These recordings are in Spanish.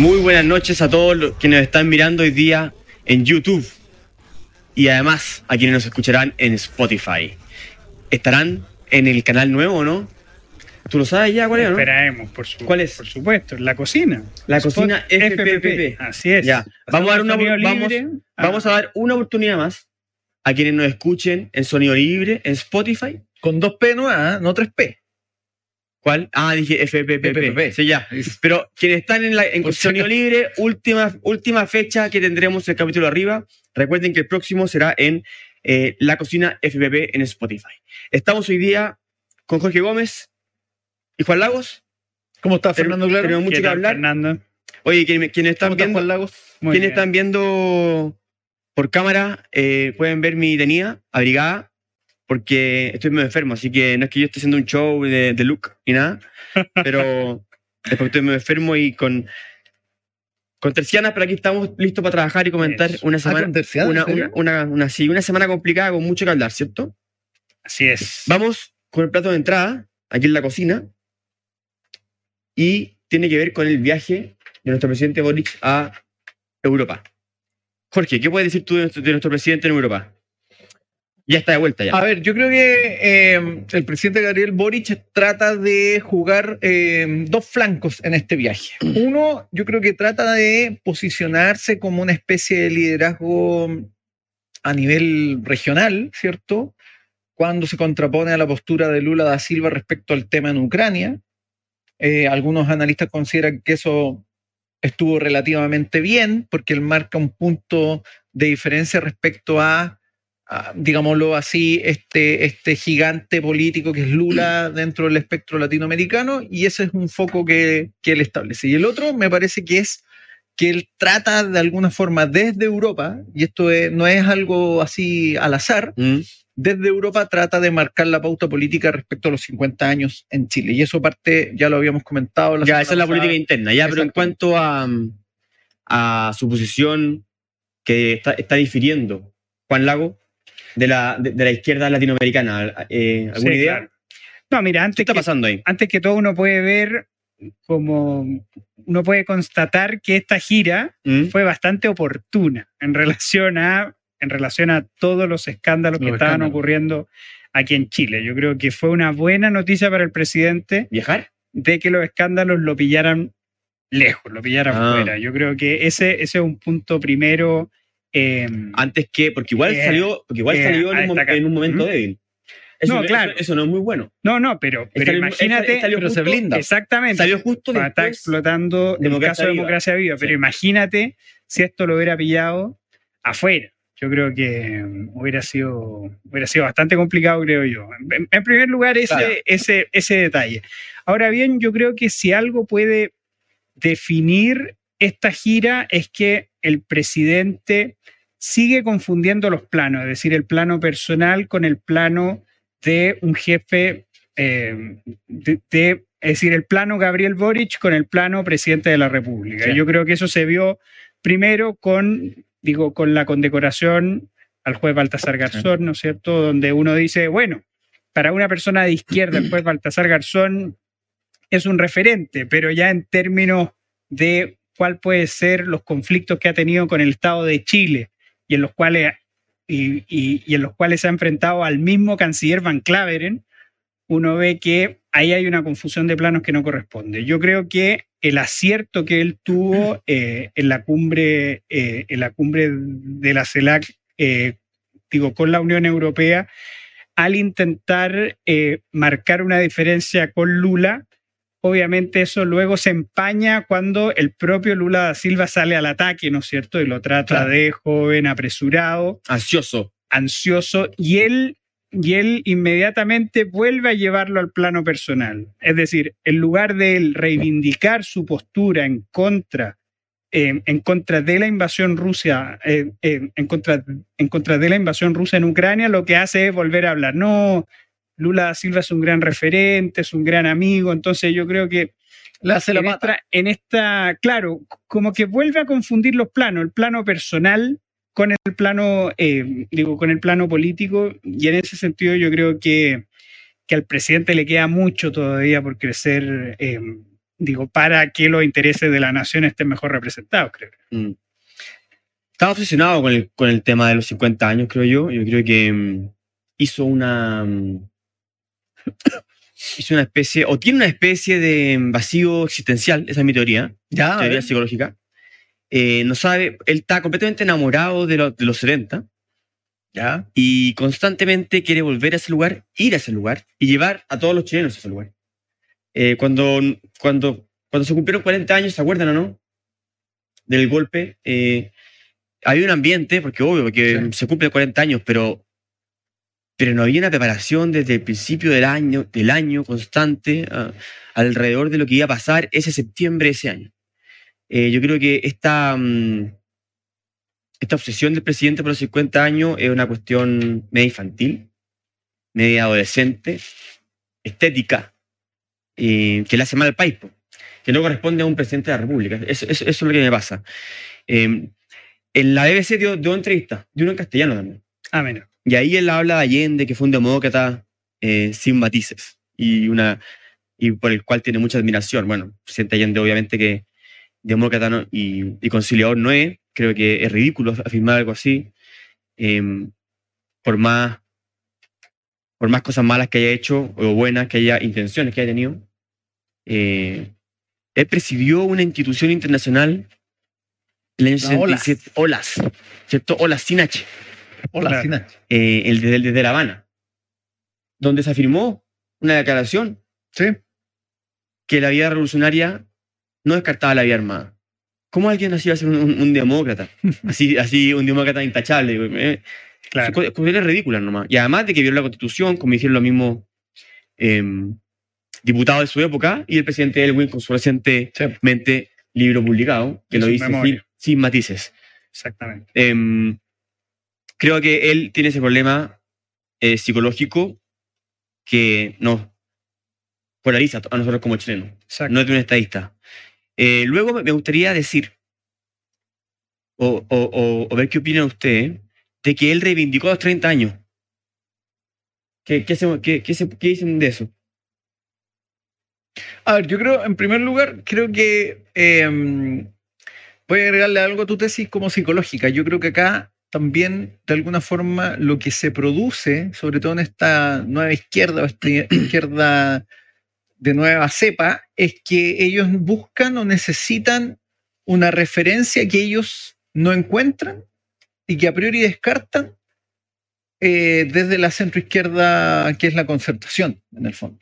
Muy buenas noches a todos los que nos están mirando hoy día en YouTube y además a quienes nos escucharán en Spotify. ¿Estarán en el canal nuevo o no? ¿Tú lo sabes ya cuál es, no? Esperaremos, por, su- ¿Cuál es? por supuesto, la cocina. La Spot- cocina FPPP. Así es. Ya, vamos a dar una vamos, vamos a dar una oportunidad más a quienes nos escuchen en sonido libre en Spotify. Con dos P nuevas, ¿eh? no tres P. ¿Cuál? Ah, dije FPPP. FPPP. Sí, ya. Pero quienes están en, la, en sonido libre, última, última fecha que tendremos el capítulo arriba. Recuerden que el próximo será en eh, la cocina FPP en Spotify. Estamos hoy día con Jorge Gómez y Juan Lagos. ¿Cómo está Tenemos- Fernando Claro? tenemos mucho ¿Qué que hablar. Fernando? Oye, quienes, están ¿Cómo está viendo, Juan Lagos? Muy quienes bien. están viendo por cámara eh, pueden ver mi tenida abrigada porque estoy medio enfermo, así que no es que yo esté haciendo un show de, de look ni nada, pero es porque estoy medio enfermo y con, con tercianas, pero aquí estamos listos para trabajar y comentar Eso. una Ah, semana, una, ¿en serio? una, una, una- sí, una semana complicada con mucho que hablar, ¿cierto? Así es. Vamos con el plato de entrada, aquí en la cocina, y tiene que ver con el viaje de nuestro presidente Boric a Europa. Jorge, ¿qué puedes decir tú de nuestro, de nuestro presidente en Europa? Ya está de vuelta ya. A ver, yo creo que eh, el presidente Gabriel Boric trata de jugar eh, dos flancos en este viaje. Uno, yo creo que trata de posicionarse como una especie de liderazgo a nivel regional, ¿cierto? Cuando se contrapone a la postura de Lula da Silva respecto al tema en Ucrania. Eh, algunos analistas consideran que eso estuvo relativamente bien porque él marca un punto de diferencia respecto a a, digámoslo así, este, este gigante político que es Lula dentro del espectro latinoamericano, y ese es un foco que, que él establece. Y el otro me parece que es que él trata de alguna forma desde Europa, y esto es- no es algo así al azar, Mm. desde Europa trata de marcar la pauta política respecto a los 50 años en Chile. Y eso parte, ya lo habíamos comentado. la Ya, esa es la pasada. política interna, ya, pero en cuanto a, a su posición que está, está difiriendo, Juan Lago, de la, de, de la izquierda latinoamericana, eh, ¿alguna Sí, idea? claro. No, mira, ¿Qué antes está que, pasando ahí? antes que todo uno puede ver como uno puede constatar que esta gira Mm. fue bastante oportuna en relación a en relación a todos los escándalos que estaban escándalos. ocurriendo aquí en Chile. Yo creo que fue una buena noticia para el presidente ¿Viajar? de que los escándalos lo pillaran lejos, lo pillaran Ah. fuera. Yo creo que ese, ese es un punto primero. Eh, Antes que, porque igual Eh, salió, porque igual eh, salió en un, en momento ¿Mm? débil. Eso, No, claro. Eso, no es muy bueno. no, no, pero, pero Salió- imagínate. salió pero se justo- blinda. Exactamente. Salió justo Cuando está después. explotando el caso de democracia viva. Pero Sí. imagínate si esto lo hubiera pillado afuera. Yo creo que mm, hubiera sido, hubiera sido bastante complicado, creo yo. En, en primer lugar, ese, Claro. ese, ese detalle. Ahora bien, yo creo que si algo puede definir esta gira es que el presidente sigue confundiendo los planos, es decir, el plano personal con el plano de un jefe, eh, de, de- es decir, el plano Gabriel Boric con el plano presidente de la República. Sí. Yo creo que eso se vio primero con, digo, con la condecoración al juez Baltasar Garzón, ¿no es cierto? Donde uno dice, bueno, para una persona de izquierda, el juez Baltasar Garzón es un referente, pero ya en términos de cuál puede ser los conflictos que ha tenido con el Estado de Chile y en los cuales y, y- y en los cuales se ha enfrentado al mismo canciller Van Claveren, uno ve que ahí hay una confusión de planos que no corresponde. Yo creo que el acierto que él tuvo eh, en la cumbre, eh, en la cumbre de la CELAC, eh, digo, con la Unión Europea, al intentar eh, marcar una diferencia con Lula, obviamente eso luego se empaña cuando el propio Lula da Silva sale al ataque, ¿no es cierto? Y lo trata Claro. de joven, apresurado, Ansioso. ansioso, y él, y él inmediatamente vuelve a llevarlo al plano personal. Es decir, en lugar de él reivindicar su postura en contra, eh, en contra de la invasión rusa, eh, eh, en, contra, en contra de la invasión rusa en Ucrania, lo que hace es volver a hablar. No, Lula da Silva es un gran referente, es un gran amigo, entonces yo creo que Le hace la en esta, en esta, claro, como que vuelve a confundir los planos, el plano personal con el plano, eh, digo, con el plano político, y en ese sentido yo creo que, que al presidente le queda mucho todavía por crecer, eh, digo, para que los intereses de la nación estén mejor representados, creo. Mm. Estaba obsesionado con el, con el tema de los 50 años, creo yo. Yo creo que mm, hizo una. Hizo una especie, o tiene una especie de vacío existencial, esa es mi teoría, Ya, a teoría psicológica. Eh, no sabe, él está completamente enamorado de, lo- de los 70 ya. y constantemente quiere volver a ese lugar, ir a ese lugar y llevar a todos los chilenos a ese lugar. Eh, cuando, cuando, cuando se cumplieron 40 años, ¿se acuerdan o no? Del golpe. eh, había un ambiente, porque obvio, porque Sí. se cumplen 40 años, pero, pero no había una preparación desde el principio del año, del año constante ah, alrededor de lo que iba a pasar ese septiembre de ese año. Eh, yo creo que esta, mm, esta obsesión del presidente por los 50 años es una cuestión media infantil, media adolescente, estética, que le hace mal al país, que no corresponde a un presidente de la República. Eso, es lo que me pasa. Eh, en la BBC dio, dio entrevista, dio uno en castellano también. Ah, mira. Y ahí él habla de Allende, que fue un demócrata eh, sin matices y, una, y por el cual tiene mucha admiración. Bueno, presidente Allende obviamente que demócrata no- y, y conciliador no es, creo que es ridículo afirmar algo así, em, por, más, por más cosas malas que haya hecho o buenas que haya intenciones que haya tenido. Eh, él presidió una institución internacional en el año La OLAS. 67, OLAS, ¿cierto? OLAS sin H Claro. Sina. eh, el desde, desde La Habana, donde se afirmó una declaración Sí. que la vía revolucionaria no descartaba la vía armada. ¿Cómo alguien así va a ser un, un- un demócrata? Así, así un demócrata intachable. Eh, Claro. son co- Cuestiones ridículas nomás. Y además de que violó la constitución, como hicieron los mismos em, diputados de su época, y el presidente Elwin con su recientemente libro publicado, que lo dice sin matices. Exactamente. Em, creo que él tiene ese problema eh, psicológico que nos polariza a nosotros como chilenos. Exacto. No es de un estadista. Eh, luego me gustaría decir, o, o- o- o ver qué opina usted, de que él reivindicó los 30 años. ¿Qué, qué, se- qué- qué se- qué dicen de eso? A ver, yo creo, en primer lugar, creo que eh, voy a agregarle algo a tu tesis como psicológica. Yo creo que acá también, de alguna forma, lo que se produce, sobre todo en esta nueva izquierda o esta izquierda de nueva cepa, es que ellos buscan o necesitan una referencia que ellos no encuentran y que a priori descartan eh, desde la centroizquierda, que es la concertación, en el fondo.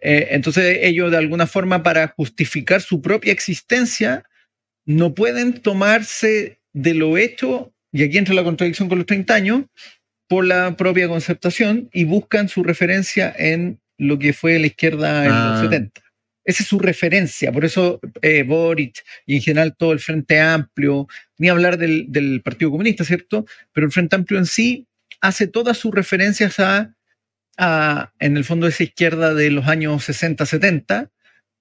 Eh, entonces ellos de alguna forma para justificar su propia existencia no pueden tomarse de lo hecho, y aquí entra la contradicción con los 30 años, por la propia concertación y buscan su referencia en lo que fue la izquierda en Ah. los 70. Esa es su referencia, por eso eh, Boric y en general todo el Frente Amplio, ni hablar del, del Partido Comunista, ¿cierto? Pero el Frente Amplio en sí hace todas sus referencias a a, en el fondo, esa izquierda de los años 60, 70,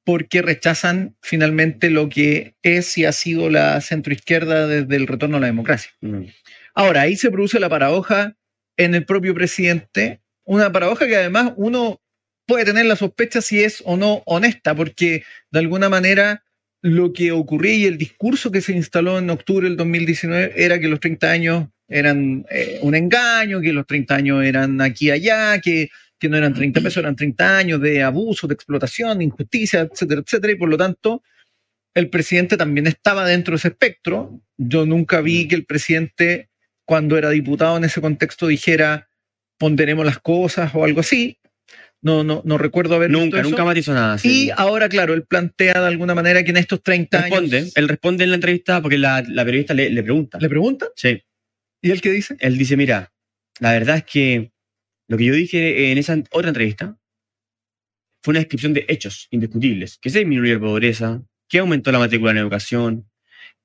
porque rechazan finalmente lo que es y ha sido la centroizquierda desde el retorno a la democracia. Mm. Ahora, ahí se produce la paradoja en el propio presidente, una paradoja que además uno puede tener la sospecha si es o no honesta, porque de alguna manera lo que ocurría y el discurso que se instaló en octubre del 2019 era que los 30 años eran eh, un engaño, que los 30 años eran aquí y allá, que, que no eran 30 pesos, eran 30 años de abuso, de explotación, de injusticia, etcétera, etcétera, y por lo tanto el presidente también estaba dentro de ese espectro. Yo nunca vi que el presidente, cuando era diputado en ese contexto, dijera ponderemos las cosas o algo así. No, no, no recuerdo haber Nunca, nunca matizó nada. Y ahora, claro, él plantea de alguna manera que en estos 30 responde, años. él responde en la entrevista porque la, la periodista le, le pregunta. ¿Le preguntan? Sí. ¿Y él qué dice? él dice, mira, la verdad es que lo que yo dije en esa otra entrevista fue una descripción de hechos indiscutibles, que se disminuyó la pobreza, que aumentó la matrícula en educación,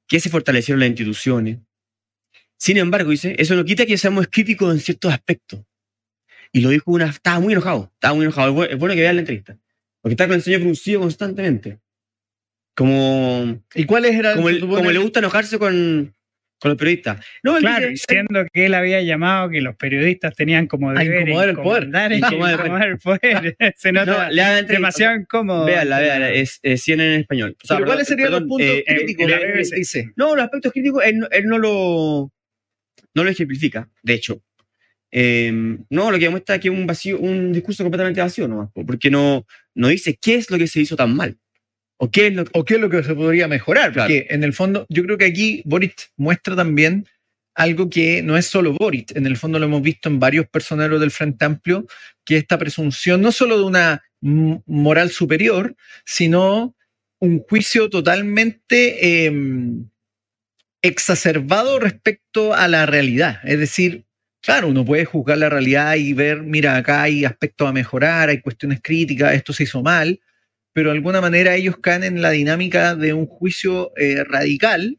que se fortalecieron las instituciones. Sin embargo, dice, eso no quita que seamos críticos en ciertos aspectos. Y lo dijo una... Estaba muy enojado, estaba muy enojado. Es bu- es bueno que vean la entrevista, porque está con el sueño fruncido constantemente. Como, ¿Y cuáles eran? como, el- como le gusta enojarse con, con los periodistas. No, él Claro, dice- diciendo que él había llamado que los periodistas tenían como A deber incomodar el poder. incomodar el poder. Se no, nota le hagan entre- demasiado incómodo. Véanla, véanla, es, es 100 en español. O sea, Pero perdón, ¿cuáles serían los puntos eh, críticos dice? No, los aspectos críticos él, no- él no lo no lo ejemplifica, de hecho. Eh, no, lo que demuestra es que es un vacío, un discurso completamente vacío nomás, po, porque no, no dice qué es lo que se hizo tan mal. O qué es lo que. ¿O qué es lo que se podría mejorar? Claro. Porque en el fondo, yo creo que aquí Boric muestra también algo que no es solo Boric, en el fondo lo hemos visto en varios personeros del Frente Amplio, que esta presunción no solo de una moral superior, sino un juicio totalmente em, exacerbado respecto a la realidad. Es decir, claro, uno puede juzgar la realidad y ver, mira, acá hay aspectos a mejorar, hay cuestiones críticas, esto se hizo mal, pero de alguna manera ellos caen en la dinámica de un juicio eh, radical.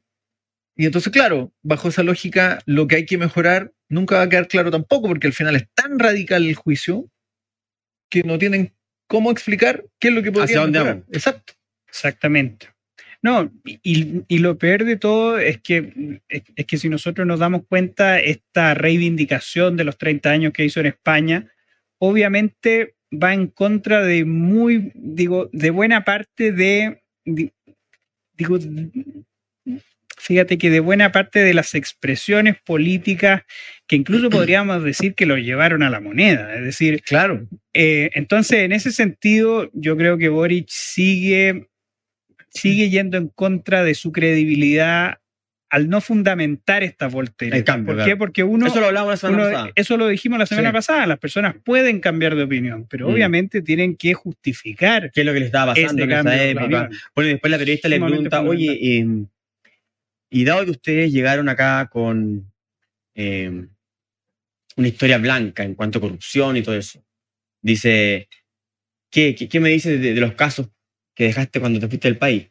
Y entonces, claro, bajo esa lógica, lo que hay que mejorar nunca va a quedar claro tampoco, porque al final es tan radical el juicio que no tienen cómo explicar qué es lo que podrían ¿Hacia dónde mejorar. vamos? Exacto. Exactamente. No, y, y lo peor de todo es que, es, es que si nosotros nos damos cuenta, esta reivindicación de los 30 años que hizo en España, obviamente va en contra de muy, digo, de buena parte de, di- digo, fíjate que de buena parte de las expresiones políticas que incluso podríamos decir que lo llevaron a la moneda, es decir, Claro. eh, entonces, en ese sentido, yo creo que Boric sigue, sigue yendo en contra de su credibilidad al no fundamentar esta voltereta. El cambio, ¿Por claro. qué? Porque uno, Eso lo hablamos la semana uno- pasada. eso lo dijimos la semana Sí. pasada, las personas pueden cambiar de opinión, pero Mm. obviamente tienen que justificar ¿Qué es lo que le estaba pasando en esa época? Bueno, y después la periodista le pregunta, oye, eh, y dado que ustedes llegaron acá con eh, una historia blanca en cuanto a corrupción y todo eso, dice, ¿qué, qué, qué me dices de, de los casos que dejaste cuando te fuiste del país?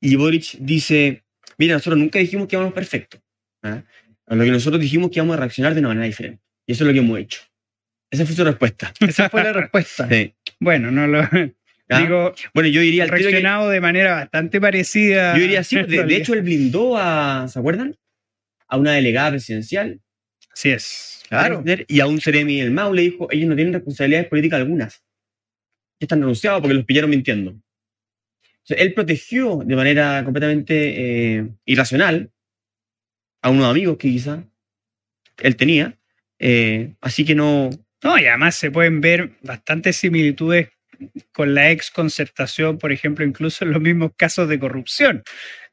Y Boric dice, mira, nosotros nunca dijimos que íbamos perfectos. ¿ah? A lo que nosotros dijimos que íbamos a reaccionar de una manera diferente. Y eso es lo que hemos hecho. Esa fue su respuesta. Esa fue la respuesta. Sí. Bueno, no lo ¿Ah? digo, bueno, yo diría al tiro que- reaccionado de manera bastante parecida. Yo diría así, en de, hecho él blindó a, ¿se acuerdan? A una delegada presidencial, Así es. Claro. y a un Ceremi del MAU le dijo, ellos no tienen responsabilidades políticas algunas. Ya están renunciados porque los pillaron mintiendo. Él protegió de manera completamente eh, irracional a unos amigos que quizá él tenía, eh, así que no... No, y además se pueden ver bastantes similitudes con la ex concertación, por ejemplo, incluso en los mismos casos de corrupción.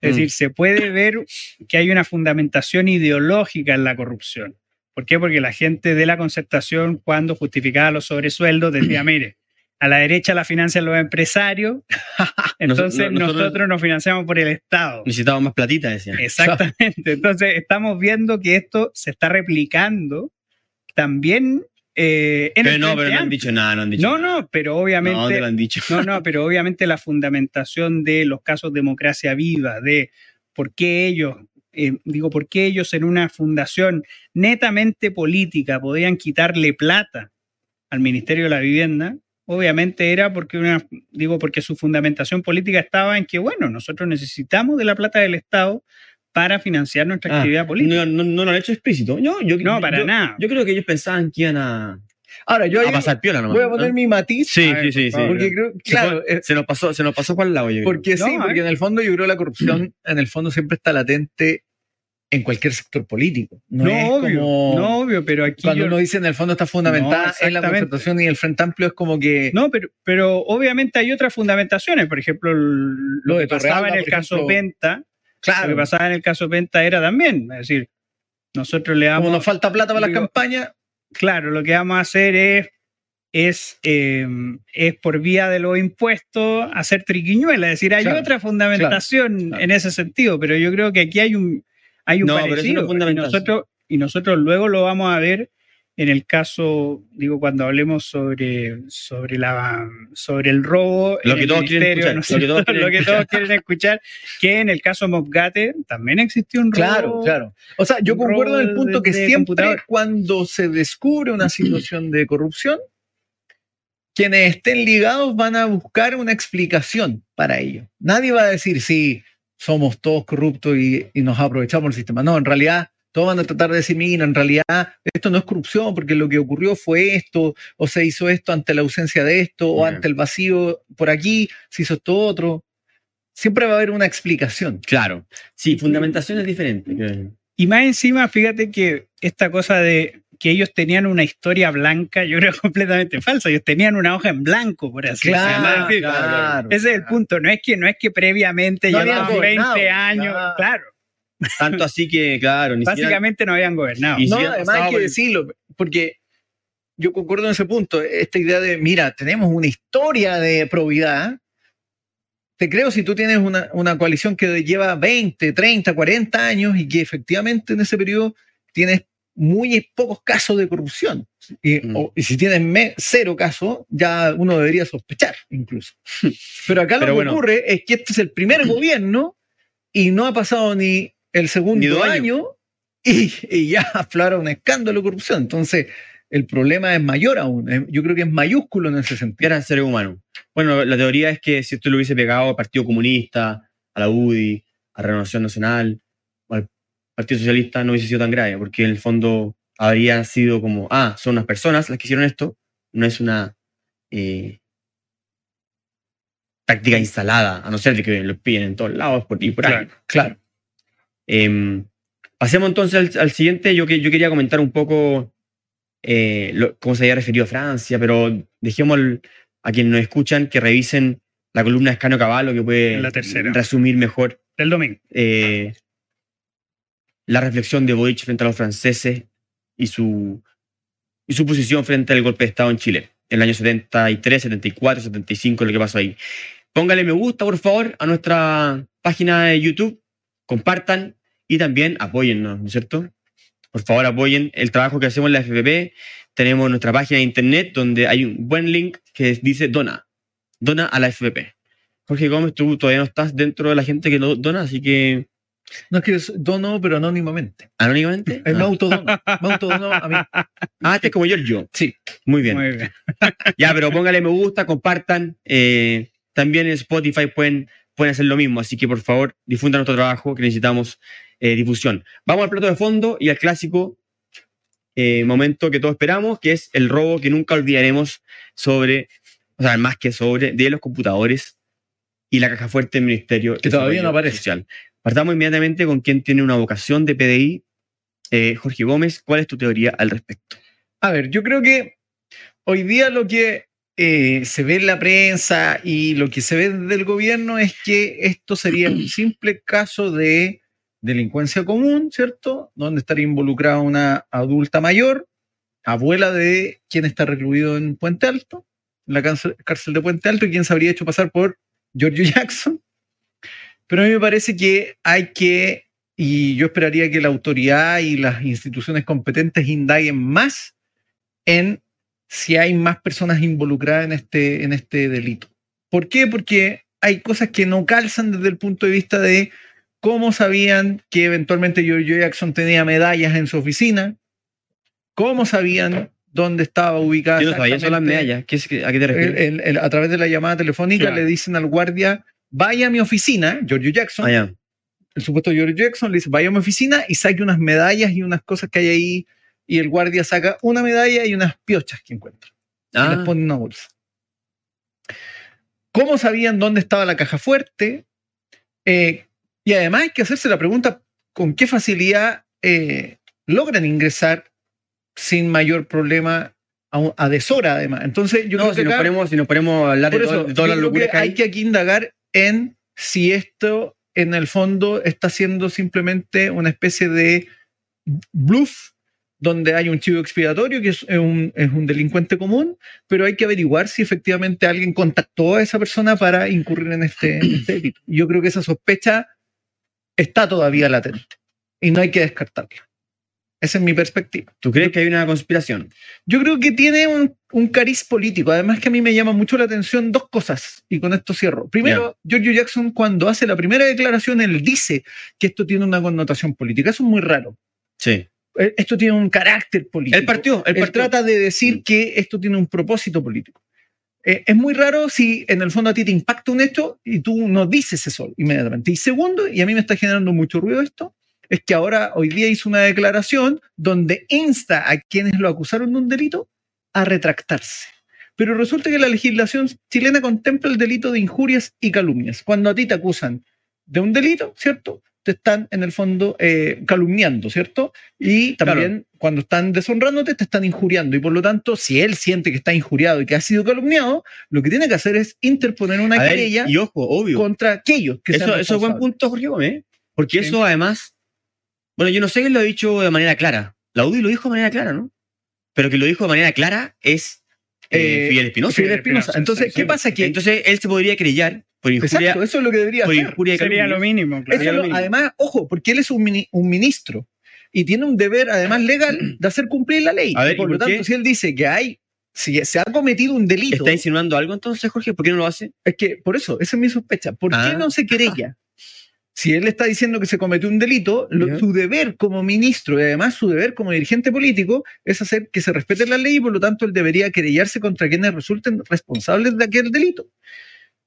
Es Mm. decir, se puede ver que hay una fundamentación ideológica en la corrupción. ¿Por qué? Porque la gente de la concertación, cuando justificaba los sobresueldos, decía, mire, a la derecha la financian los empresarios, entonces no- nosotros- nosotros nos financiamos por el Estado. Necesitaban más platita, decían. Exactamente. Entonces, estamos viendo que esto se está replicando también eh, en Pero el no, pero no han dicho nada, no han dicho No, nada. no, pero No, te obviamente. lo han dicho. No, no, pero obviamente la fundamentación de los casos democracia viva, de por qué ellos, eh, digo, por qué ellos en una fundación netamente política podían quitarle plata al Ministerio de la Vivienda, obviamente era porque una, digo, porque su fundamentación política estaba en que, bueno, nosotros necesitamos de la plata del Estado para financiar nuestra Ah, actividad política. No, no, no lo han hecho explícito. Yo, yo, No, para yo- nada. Yo creo que ellos pensaban que iban a, Ahora, yo a pasar piola nomás. voy a poner mi matiz. Sí, ver, sí, sí, sí. Porque creo, Se claro, eh, se nos pasó, se nos pasó por el lado. yo creo. porque sí, No, porque en el fondo yo creo la corrupción en el fondo siempre está latente en cualquier sector político. No, No, es obvio, como no, obvio, pero aquí cuando yo- uno dice en el fondo está fundamentada No, en la concertación y el Frente Amplio es como que No, pero, pero obviamente hay otras fundamentaciones. Por ejemplo, lo, Lo que pasaba en el caso ejemplo. Penta, lo claro, que pasaba en el caso Penta era también, es decir, nosotros le como damos, nos falta plata para las digo, campañas, claro, lo que vamos a hacer es, es, eh, es por vía de los impuestos hacer triquiñuela, es decir, hay Claro, otra fundamentación claro. en ese sentido, pero yo creo que aquí hay un, hay un No, pero parecido, y nosotros, y nosotros luego lo vamos a ver en el caso, digo, cuando hablemos sobre, sobre, la, sobre el robo. Lo que el todos quieren ministerio, escuchar, ¿no es lo que todos quieren Lo que escuchar. todos quieren escuchar, que en el caso Mobgate también existió un robo. claro, claro. O sea, yo concuerdo en el punto que de- siempre cuando se descubre una situación de corrupción, quienes estén ligados van a buscar una explicación para ello. Nadie va a decir, sí, somos todos corruptos y, y nos aprovechamos del sistema. No, en realidad todos van a tratar de decir, mira, en realidad esto no es corrupción porque lo que ocurrió fue esto, o se hizo esto ante la ausencia de esto, o ante el vacío por aquí, se hizo esto otro. Siempre va a haber una explicación. Claro. Sí, fundamentación es diferente. Y más encima, fíjate que esta cosa de que ellos tenían una historia blanca, yo creo completamente falsa. Ellos tenían una hoja en blanco, por así Claro, decirlo. claro. Ese es el punto. No es que, no es que previamente No llevaban habían 20 gobernado, años. claro. Claro, Tanto así que, claro, ni siquiera- básicamente no habían gobernado. Y No, además hay que por decirlo, porque yo concuerdo en ese punto. Esta idea de, mira, tenemos una historia de probidad. Te creo si tú tienes una, una coalición que lleva 20, 30, 40 años y que efectivamente en ese periodo tienes muy pocos casos de corrupción. Y, Mm. o- y si tienes cero casos, ya uno debería sospechar incluso. Pero acá Pero lo que bueno. ocurre es que este es el primer gobierno y no ha pasado ni el segundo Ni año y, y ya aflora un escándalo de corrupción. Entonces, el problema es mayor aún. Yo creo que es mayúsculo en ese sentido. eran seres humanos. Bueno, la teoría es que si esto lo hubiese pegado al Partido Comunista, a la UDI, a Renovación Nacional, Partido Socialista, no hubiese sido tan grave, porque en el fondo habría sido como, ah, son unas personas las que hicieron esto, no es una eh, táctica instalada, a no ser de que lo piden en todos lados por, y por ahí. Claro. Claro. Em, pasemos entonces al, al siguiente. Yo, que, yo quería comentar un poco eh, lo- cómo se había referido a Francia, pero dejemos al- a quienes nos escuchan que revisen la columna de Escano Caballo, que puede La tercera. resumir mejor Del domingo. eh, la reflexión de Boric frente a los franceses y su, y su posición frente al golpe de Estado en Chile, en el año 73, 74, 75, lo que pasó ahí. Póngale me gusta, por favor, a nuestra página de YouTube, compartan y también apóyennos, ¿no es cierto? Por favor, apoyen el trabajo que hacemos en la FPP. Tenemos nuestra página de internet donde hay un buen link que dice dona, dona a la FPP. Jorge Gómez, tú todavía no estás dentro de la gente que dona, así que No es que yo dono, pero anónimamente. anónimamente. Me Ah, autodono. Me autodono a mí. Ah, este es como Giorgio. Sí. Muy bien. Muy bien. Ya, pero póngale me gusta, compartan. eh, también en Spotify pueden, pueden hacer lo mismo. Así que por favor, difundan nuestro trabajo que necesitamos eh, difusión. Vamos al plato de fondo y al clásico eh, momento que todos esperamos, que es el robo que nunca olvidaremos sobre, o sea, más que sobre, de los computadores y la caja fuerte del Ministerio. de Que todavía no aparece. Social. Partamos inmediatamente con quien tiene una vocación de PDI. Eh, Jorge Gómez, ¿cuál es tu teoría al respecto? A ver, yo creo que hoy día lo que eh, se ve en la prensa y lo que se ve del gobierno es que esto sería un simple caso de delincuencia común, ¿cierto? Donde estaría involucrada una adulta mayor, abuela de quien está recluido en Puente Alto, en la cárcel, cárcel de Puente Alto, y quien se habría hecho pasar por Giorgio Jackson. Pero a mí me parece que hay que, y yo esperaría que la autoridad y las instituciones competentes indaguen más en si hay más personas involucradas en este, en este delito. ¿Por qué? Porque hay cosas que no calzan desde el punto de vista de cómo sabían que eventualmente Giorgio Jackson tenía medallas en su oficina, cómo sabían dónde estaba ubicada. Yo no sabía las medallas. ¿Qué es- ¿A qué te el- refieres? el- el- a través de la llamada telefónica Claro. le dicen al guardia, vaya a mi oficina, Giorgio Jackson, Ah, ya. el supuesto George Jackson le dice, vaya a mi oficina y saque unas medallas y unas cosas que hay ahí. Y el guardia saca una medalla y unas piochas que encuentra. Y Ah, las pone en una bolsa. ¿Cómo sabían dónde estaba la caja fuerte? Eh, y además hay que hacerse la pregunta, ¿con qué facilidad eh, logran ingresar sin mayor problema a, deshora además? Entonces yo no, creo si que nos, ponemos, si nos ponemos a hablar de, por todo- eso, de todas las locuras que hay, hay que aquí indagar en si esto en el fondo está siendo simplemente una especie de bluff donde hay un chivo expiatorio que es un, delincuente común, pero hay que averiguar si efectivamente alguien contactó a esa persona para incurrir en este, en este delito. Yo creo que esa sospecha está todavía latente y no hay que descartarla. Esa es mi perspectiva. ¿Tú crees que hay una conspiración? Yo creo que tiene un, un cariz político. Además que a mí me llama mucho la atención dos cosas, y con esto cierro. Primero, Giorgio Jackson cuando hace la primera declaración, él dice que esto tiene una connotación política. Eso es muy raro. Sí. Eh, Esto tiene un carácter político. El partido, el Él trata de decir Mm. que esto tiene un propósito político. eh, es muy raro si en el fondo a ti te impacta un hecho y tú no dices eso inmediatamente. Y segundo, y a mí me está generando mucho ruido esto, es que ahora hoy día hizo una declaración donde insta a quienes lo acusaron de un delito a retractarse. Pero resulta que la legislación chilena contempla el delito de injurias y calumnias. Cuando a ti te acusan de un delito, ¿cierto? Te están en el fondo eh, calumniando, ¿cierto? Y también cuando están deshonrándote, te están injuriando. Y por lo tanto, si él siente que está injuriado y que ha sido calumniado, lo que tiene que hacer es interponer una A ver, querella y ojo, obvio. contra aquellos que Eso, eso es buen punto, Jorge Gómez. Porque Sí. eso además. Bueno, yo no sé quién lo ha dicho de manera clara. La UDI lo dijo de manera clara, ¿no? Pero que lo dijo de manera clara es eh, Eh, Fidel Espinosa. Fidel Espinosa. Entonces, sí, ¿qué sí. pasa? Que, Entonces él se podría querellar por injuria, exacto, eso es lo que debería por hacer. Sería lo mínimo, claro. Sería lo- lo mínimo. además, ojo, porque él es un, mini- un ministro y tiene un deber, además legal, de hacer cumplir la ley. A ver, Y por ¿y lo tanto, qué? si él dice que hay, si se ha cometido un delito, ¿Está insinuando algo entonces, Jorge? ¿Por qué no lo hace? es que por eso, esa es mi sospecha. ¿Por Ah. qué no se querella? Si él está diciendo que se cometió un delito, lo- su deber como ministro y además su deber como dirigente político es hacer que se respete la ley y por lo tanto él debería querellarse contra quienes resulten responsables de aquel delito.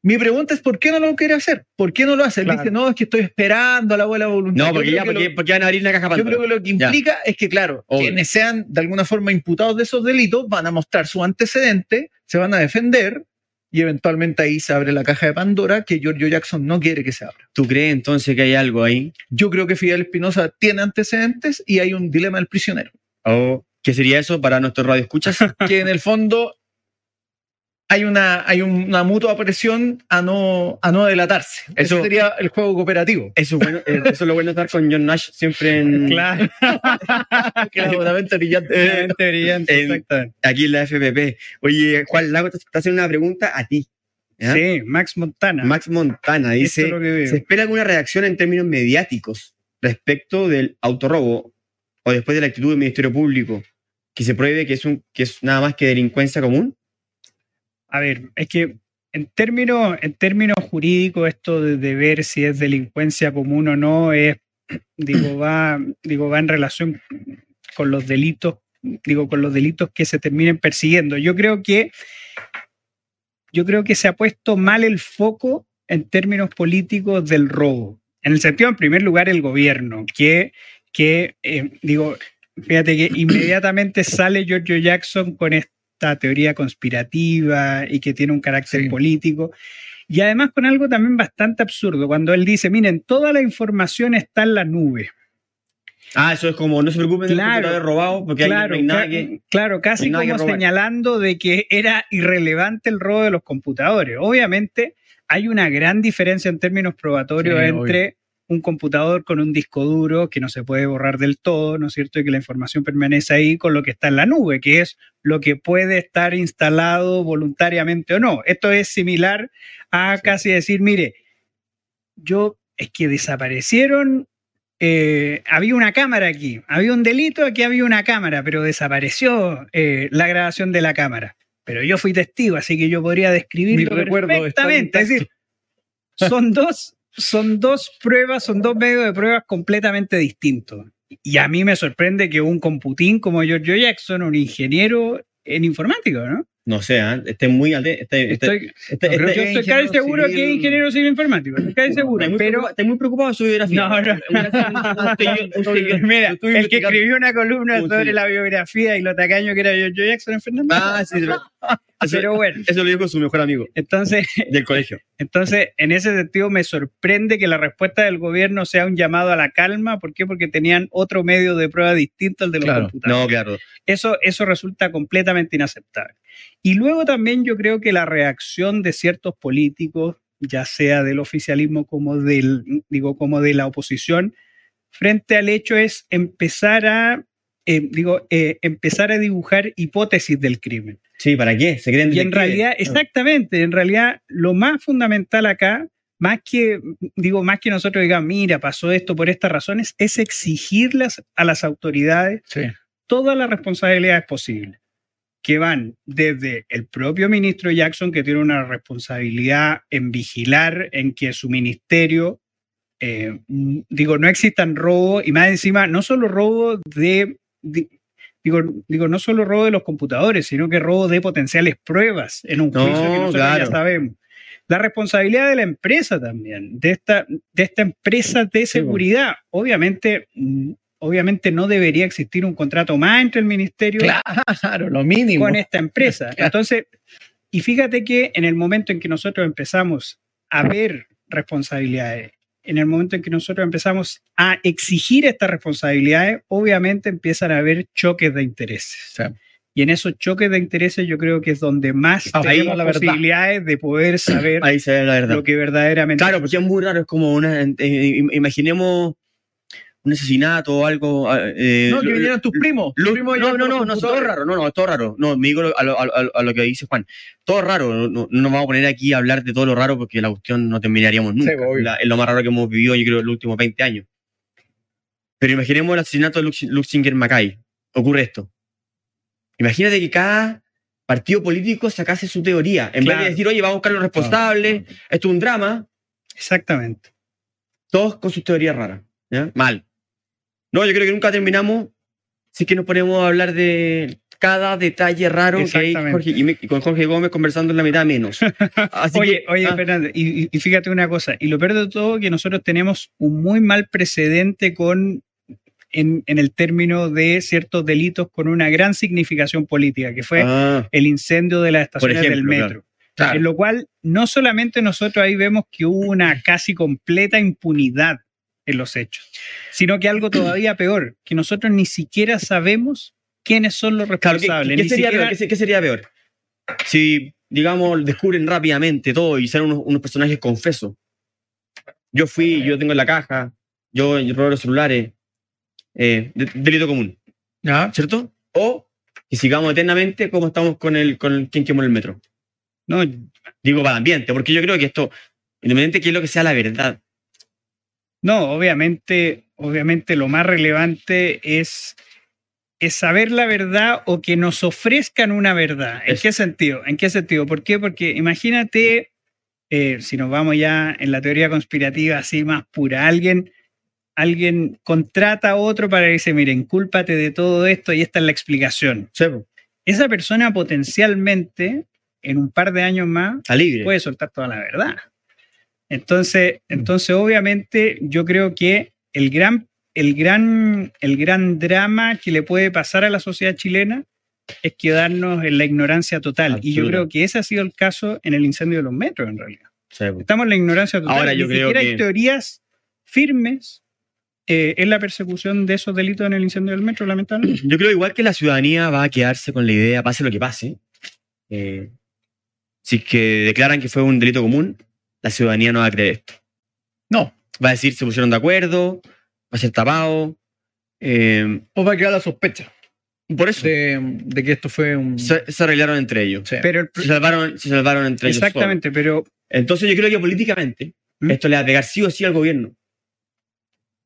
Mi pregunta es ¿por qué no lo quiere hacer? ¿Por qué no lo hace? Él Claro. dice, no, es que estoy esperando a la buena voluntad. No, porque ya, que lo- porque, porque van a abrir una caja yo creo que lo que Ya. implica es que, claro, Obvio. quienes sean de alguna forma imputados de esos delitos van a mostrar su antecedente, se van a defender y eventualmente ahí se abre la caja de Pandora que Giorgio Jackson no quiere que se abra. ¿Tú crees entonces que hay algo ahí? Yo creo que Fidel Espinosa tiene antecedentes y hay un dilema del prisionero, ¿O qué sería eso para nuestros radioescuchas? que en el fondo hay una, hay una mutua presión a no, a no delatarse. Eso sería el juego cooperativo. Eso es, bueno, eh, eso es lo bueno estar con John Nash siempre en, Claro, Claramente brillante. brillante, brillante, En- exactamente. aquí en la FPP. Oye, Juan Lago te está haciendo una pregunta a ti. ¿ya? Sí, Max Montana. Max Montana dice, es. ¿se espera alguna reacción en términos mediáticos respecto del autorrobo o después de la actitud del Ministerio Público que se pruebe que es, un, que es nada más que delincuencia común? A ver, es que en términos, en términos jurídicos, esto de, ver si es delincuencia común o no es, digo, va, digo, va en relación con los delitos, digo, con los delitos que se terminen persiguiendo. Yo creo que, yo creo que se ha puesto mal el foco en términos políticos del robo. En el sentido, en primer lugar, el gobierno, que, que eh, digo, fíjate que inmediatamente sale Giorgio Jackson con esta teoría conspirativa y que tiene un carácter Sí. político. Y además con algo también bastante absurdo, cuando él dice, miren, toda la información está en la nube. Ah, eso es como, no se preocupen de Claro, haber robado porque no Claro, hay nada ca- que... claro, casi no hay nada que como señalando de que era irrelevante el robo de los computadores. Obviamente hay una gran diferencia en términos probatorios Sí, entre un computador con un disco duro que no se puede borrar del todo, ¿no es cierto? Y que la información permanece ahí con lo que está en la nube, que es lo que puede estar instalado voluntariamente o no. Esto es similar a casi decir, mire, yo es que desaparecieron eh, había una cámara aquí, había un delito, aquí había una cámara, pero desapareció eh, la grabación de la cámara. Pero yo fui testigo, así que yo podría describirlo Mi perfectamente. Es decir, son dos, son dos pruebas, son dos medios de pruebas completamente distintos. Y a mí me sorprende que un computín como Giorgio Jackson, un ingeniero en informática, ¿no? No sé, ¿ah? esté muy... Esté, esté, Estoy, yo casi seguro que es civil- ingeniero civil informático, estoy casi seguro, Estoy pero... estoy muy preocupado de su biografía. No, no. Mira, el que escribió una columna sobre la biografía y lo tacaño que era Giorgio Jackson en Fernando. Ah, sí, pero- eso, pero bueno, eso lo dijo su mejor amigo entonces, del colegio. entonces, en ese sentido me sorprende que la respuesta del gobierno sea un llamado a la calma. ¿Por qué? Porque tenían otro medio de prueba distinto al de los Claro. computadores. No, claro. Eso, eso resulta completamente inaceptable. Y luego también yo creo que la reacción de ciertos políticos, ya sea del oficialismo como del, digo, como de la oposición, frente al hecho es empezar a, eh, digo, eh, empezar a dibujar hipótesis del crimen. Sí, ¿para qué? Se creen Y en realidad, exactamente, en realidad lo más fundamental acá, más que, digo, más que nosotros digamos, mira, pasó esto por estas razones, es exigirlas a las autoridades Sí. todas las responsabilidades posibles, que van desde el propio ministro Jackson, que tiene una responsabilidad en vigilar en que su ministerio, eh, digo, no existan robos, y más encima, no solo robos de, de- digo, digo, no solo robo de los computadores, sino que robo de potenciales pruebas en un No, juicio que nosotros claro. ya sabemos. La responsabilidad de la empresa también, de esta, de esta empresa de seguridad. Obviamente, mm, obviamente no debería existir un contrato más entre el ministerio Claro, lo mínimo. con esta empresa. Entonces, y fíjate que en el momento en que nosotros empezamos a ver responsabilidades, en el momento en que nosotros empezamos a exigir estas responsabilidades, obviamente empiezan a haber choques de intereses. Sí. Y en esos choques de intereses yo creo que es donde más Ahí tenemos la verdad. posibilidades de poder saber Ahí se ve la verdad. lo que verdaderamente Claro, porque es muy raro, es como una. eh, im- imaginemos un asesinato o algo. eh, No, que vinieran tus primos. lo- Tus primos no, no, no, no, es todo raro, no, no, es todo raro. No, me digo a lo, a- a- a lo que dice Juan. Todo raro, no, no, no nos vamos a poner aquí a hablar de todo lo raro porque la cuestión no terminaríamos nunca. Sí, obvio. La- es lo más raro que hemos vivido, yo creo, en los últimos 20 años. Pero imaginemos el asesinato de Lux- Luxinger Mackay. Ocurre esto. Imagínate que cada partido político sacase su teoría. En vez de decir, oye, vamos a buscar los responsables, esto es un drama, Exactamente. todos con sus teorías raras. ¿ya? Mal. No, yo creo que nunca terminamos si es que nos ponemos a hablar de cada detalle raro que hay. Jorge, y, me- y con Jorge Gómez conversando en la mitad menos. Así Oye, que, oye, ah, Fernando, y, fíjate una cosa, y lo peor de todo que nosotros tenemos un muy mal precedente con en, en el término de ciertos delitos con una gran significación política, que fue ah, el incendio de las estaciones del metro. Claro. En lo cual, no solamente nosotros ahí vemos que hubo una casi completa impunidad en los hechos, sino que algo todavía peor, que nosotros ni siquiera sabemos quiénes son los claro, ¿qué, responsables. qué sería siquiera- peor? ¿Qué se- qué sería peor? Si, digamos, descubren rápidamente todo y salen unos, unos personajes confesos. Yo fui, yo tengo en la caja, yo robo los celulares. eh, de- delito común. Ya. ¿cierto? O que sigamos eternamente como estamos con el con el, quien quemó el metro. No, Digo para el ambiente, porque yo creo que esto, independientemente de es lo que sea la verdad, No, obviamente, obviamente lo más relevante es, es saber la verdad o que nos ofrezcan una verdad. ¿En qué sentido? ¿En qué sentido? ¿Por qué? Porque imagínate, eh, si nos vamos ya en la teoría conspirativa así más pura, alguien, alguien contrata a otro para decir, miren, cúlpate de todo esto y esta es la explicación. Esa persona potencialmente, en un par de años más, puede soltar toda la verdad. Entonces, entonces obviamente, yo creo que el gran, el, gran, el gran drama que le puede pasar a la sociedad chilena es quedarnos en la ignorancia total. Y yo creo que ese ha sido el caso en el incendio de los metros, en realidad. Sí, po. Estamos en la ignorancia total. Ahora yo Ni creo siquiera que- hay teorías firmes eh, en la persecución de esos delitos en el incendio del metro, lamentablemente. Yo creo igual que la ciudadanía va a quedarse con la idea, pase lo que pase. eh, si es que declaran que fue un delito común, la ciudadanía no va a creer esto. No. Va a decir se pusieron de acuerdo, va a ser tapado. eh, O va a quedar la sospecha por eso de, de que esto fue un. se, se arreglaron entre ellos. Sí. Pero el Se salvaron, se salvaron entre ellos. solos. exactamente, pero Entonces yo creo que políticamente ¿Mm? esto le va a pegar sí o sí al gobierno.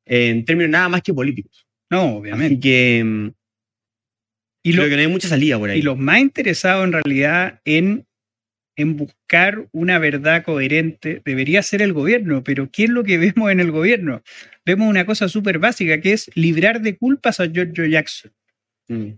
En términos nada más que políticos. no, obviamente. Así que mm, Y lo, creo que no hay mucha salida por ahí. y los más interesados en realidad en, en buscar una verdad coherente debería ser el gobierno. Pero ¿qué es lo que vemos en el gobierno? Vemos una cosa súper básica que es librar de culpas a George Jackson. Mm.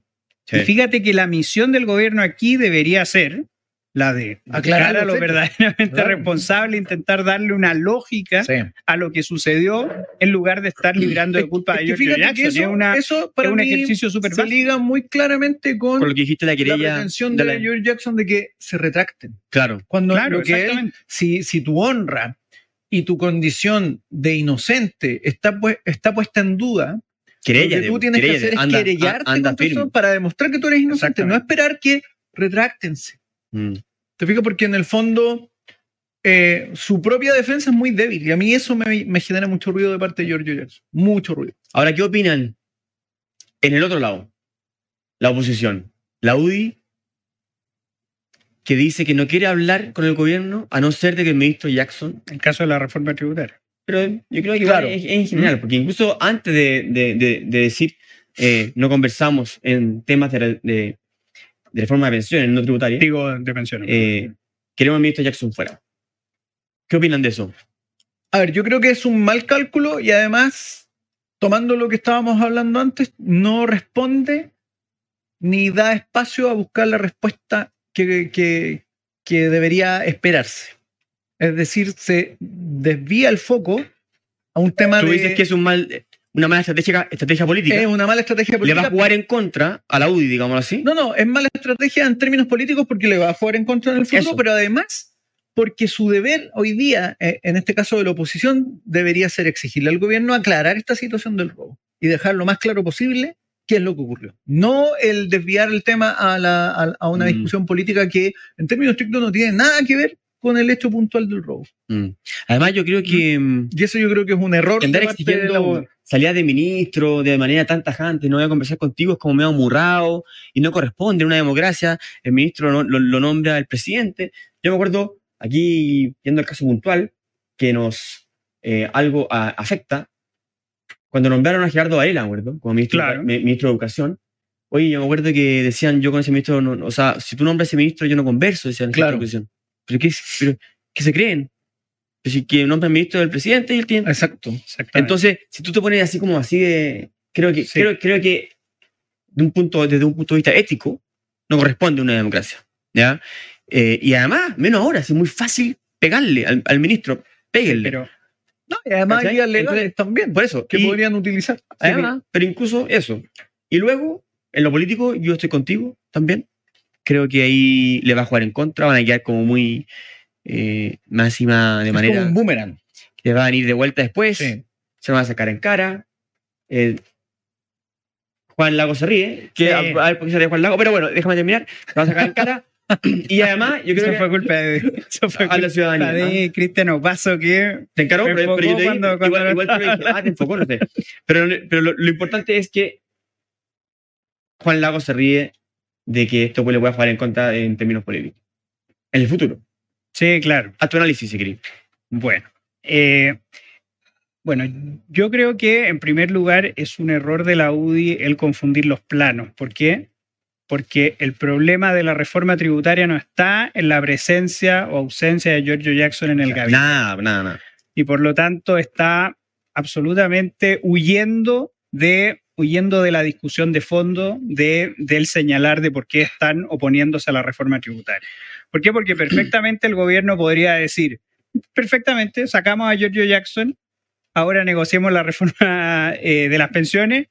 Sí. Y fíjate que la misión del gobierno aquí debería ser la de Aclarar a lo verdaderamente Claro. responsable, intentar darle una lógica Sí. a lo que sucedió en lugar de estar librando de culpa a Es que George Jackson. que eso, es, una- eso para es un mí ejercicio súper se liga muy claramente con, Por lo que dijiste la la querella. pretensión de de, la- George Jackson de que se retracten. Claro. Cuando Claro, lo que él, si, si tu honra y tu condición de inocente está, pu- está puesta en duda, Querella. lo que tú tienes que hacer es anda- querellarte anda para demostrar que tú eres inocente, no esperar que retráctense. Mm. ¿Te fijas? Porque en el fondo eh, su propia defensa es muy débil y a mí eso me, me genera mucho ruido de parte de George Jackson. Mucho ruido. Ahora, ¿qué opinan en el otro lado? La oposición. La UDI, que dice que no quiere hablar con el gobierno a no ser de que el ministro Jackson. En caso de la reforma tributaria. Pero yo creo que Claro. en general, porque incluso antes de, de- de- de decir eh, no conversamos en temas de, de- de reforma de pensiones no tributarias, Digo, de pensiones. eh, queremos al ministro Jackson fuera. ¿Qué opinan de eso? A ver, yo creo que es un mal cálculo y además, tomando lo que estábamos hablando antes, no responde ni da espacio a buscar la respuesta que, que- que debería esperarse. Es decir, se desvía el foco a un tema Tú de... dices que es un mal, una mala estrategia, estrategia política. es una mala estrategia le política. va a jugar en contra a la UDI, digámoslo así. No, no, es mala estrategia en términos políticos porque le va a jugar en contra en el futuro, Eso. pero además porque su deber hoy día, eh, en este caso de la oposición, debería ser exigirle al gobierno aclarar esta situación del robo y dejar lo más claro posible qué es lo que ocurrió. No el desviar el tema a, la- a- a una Mm. discusión política que en términos estrictos no tiene nada que ver con el hecho puntual del robo. Mm. Además, yo creo que mm, Y eso yo creo que es un error. andar de de exigiendo salida de ministro de manera tan tajante, no voy a conversar contigo, es como medio amurrado y no corresponde en una democracia. El ministro lo, lo nombra el presidente. Yo me acuerdo, aquí, yendo al caso puntual, que nos eh, algo a- afecta, cuando nombraron a Gerardo Varela, acuerdo, como ministro, Claro. mi- ministro de Educación. Oye, yo me acuerdo que decían, yo con ese ministro, no- o sea, si tú nombras a ese ministro, yo no converso, decían Claro. ¿Pero qué, pero, ¿qué se creen? Pues si que nombra ministro del presidente y él tiene, Exacto. Entonces, si tú te pones así como así de. Creo que, Sí. creo, creo que de un punto, desde un punto de vista ético, no corresponde a una democracia. ¿ya? Eh, y además, menos ahora, es muy fácil pegarle al, al ministro. Péguenle. pero No, y además hay legales también Por eso. que y podrían utilizar. además, pero incluso eso. Y luego, en lo político, yo estoy contigo también. Creo que ahí le va a jugar en contra, van a quedar como muy eh, máxima de Es manera. como un boomerang. Le van a ir de vuelta después. Sí. se van a sacar en cara. Eh, Juan Lago se ríe. Que, Sí. a, a ver por qué se ríe Juan Lago, pero bueno, déjame terminar. Se van a sacar en cara. y además, yo creo eso que fue culpa de, eso fue a la ciudadanía. de Cristian Opaso que Te encaró, pero, pero yo te cuando- cuando igual, no igual te lo dije, ah, te enfocó, no sé. Pero, pero lo, lo importante es que Juan Lago se ríe de que esto le pueda jugar en contra en términos políticos. En el futuro. sí, claro. A tu análisis, si querés. Bueno, eh, bueno, yo creo que en primer lugar es un error de la UDI el confundir los planos. ¿Por qué? Porque el problema de la reforma tributaria no está en la presencia o ausencia de Giorgio Jackson en el gabinete. Nada, nada, nada. y por lo tanto está absolutamente huyendo de, huyendo de la discusión de fondo, de, del señalar de por qué están oponiéndose a la reforma tributaria. ¿Por qué? Porque perfectamente el gobierno podría decir, perfectamente, sacamos a Giorgio Jackson, ahora negociemos la reforma eh, de las pensiones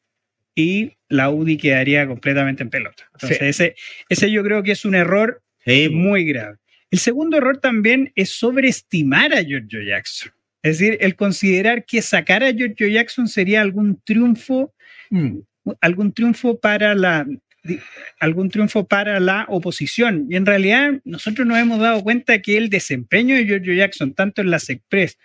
y la UDI quedaría completamente en pelota. Entonces, Sí. ese, ese yo creo que es un error Sí, muy grave. El segundo error también es sobreestimar a Giorgio Jackson. Es decir, el considerar que sacar a Giorgio Jackson sería algún triunfo. Algún triunfo para la algún triunfo para la oposición. Y en realidad nosotros nos hemos dado cuenta que el desempeño de Giorgio Jackson, tanto en las Express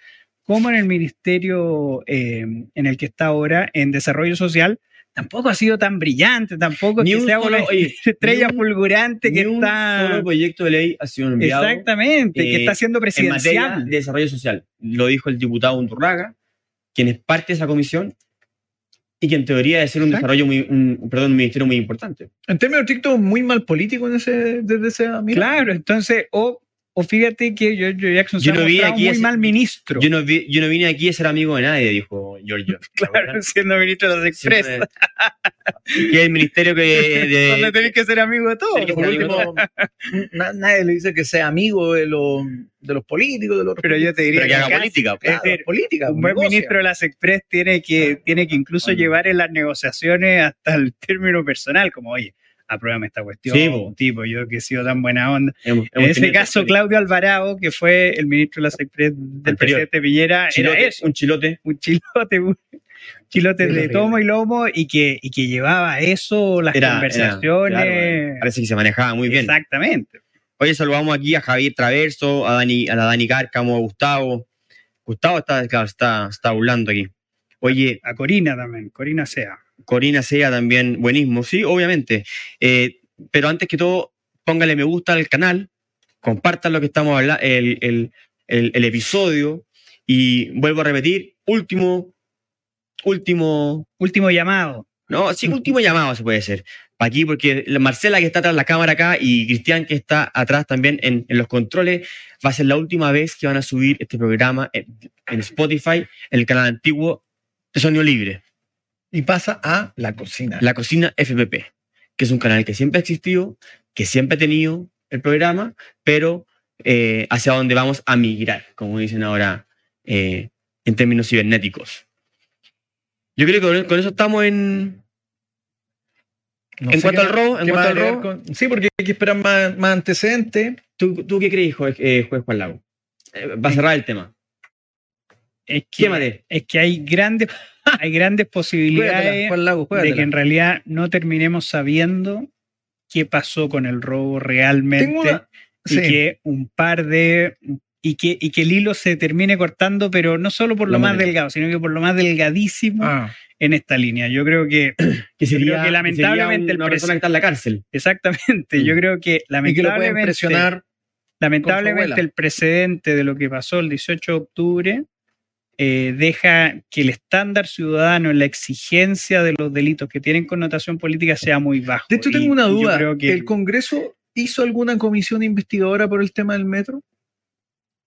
como en el ministerio eh, en el que está ahora, en desarrollo social, tampoco ha sido tan brillante, tampoco Ni que un sea solo- una oye, estrella un- fulgurante que Ni un está... solo proyecto de ley ha sido enviado. Exactamente, que eh, está siendo en materia presidencial. de desarrollo social. Lo dijo el diputado Undurraga, quien es parte de esa comisión y que en teoría debe ser un Exacto. desarrollo muy, un, perdón, un ministerio muy importante. En términos estrictos, muy mal político en ese, desde esa mirada. Claro, entonces, o, o fíjate que Giorgio Jackson Yo se ha no mostrado aquí muy ese- mal ministro. Yo no, vi- yo no vine aquí a ser amigo de nadie, dijo Giorgio. claro, siendo ministro de las Express. Siempre- que es el ministerio que de, Donde tenés que ser amigo de todos. Por último, na- nadie le dice que sea amigo de, los de los políticos, de los Pero yo te diría pero que haga política. es Claro, decir, política. un buen ministro de las Express tiene que, tiene que incluso Bueno. llevar en las negociaciones hasta el término personal, como, oye, apruébame esta cuestión, Sí, po. tipo, yo que he sido tan buena onda. Hemos- En ese caso, Claudio Alvarado, que fue el ministro de las Express del Anterior. presidente Piñera, chilote, era eso. un chilote. un chilote, un chilote de tomo y lomo y que, y que llevaba eso, las Era- era- conversaciones. claro, parece que se manejaba muy bien. Exactamente. Oye, saludamos aquí a Javier Traverso, a, Dani, a la Dani Cárcamo, a Gustavo. Gustavo está, claro, está, está burlando aquí. Oye, A Corina también, Corina Sea. Corina Sea también, buenísimo, sí, obviamente. Eh, pero antes que todo, póngale me gusta al canal, compartan lo que estamos hablando, el, el, el- el episodio, y vuelvo a repetir, último, último, Último llamado. no, sí, último llamado se puede ser. Aquí, porque la Marcela que está atrás de la cámara acá y Cristian que está atrás también en, en los controles, va a ser la última vez que van a subir este programa en, en Spotify, en el canal antiguo de Sonido Libre. Y pasa a la cocina. La cocina FPP. que es un canal que siempre ha existido, que siempre ha tenido el programa, pero eh, hacia dónde vamos a migrar, como dicen ahora eh, en términos cibernéticos. Yo creo que con, con eso estamos en, No en cuanto qué al robo, en cuanto al robo. con- sí, porque hay que esperar más, más antecedentes. ¿Tú, tú qué crees, juez, eh, juez Juan Lago? Eh, va a cerrar el tema. Es que, Quémate. es que hay grandes, hay grandes posibilidades Lago, de que en realidad no terminemos sabiendo qué pasó con el robo realmente y que un par de y que, y que el hilo se termine cortando, pero no solo por lo Lo más manera. delgado, sino que por lo más delgadísimo Ah, en esta línea. Yo creo que Que sería, que lamentablemente sería el una persona que está en la cárcel. exactamente, Mm. yo creo que y que lo pueden lamentablemente. Lamentablemente el precedente de lo que pasó el 18 de octubre eh, deja que el estándar ciudadano en la exigencia de los delitos que tienen connotación política sea muy bajo. De hecho, Y- tengo una duda. creo que ¿El Congreso hizo alguna comisión investigadora por el tema del metro?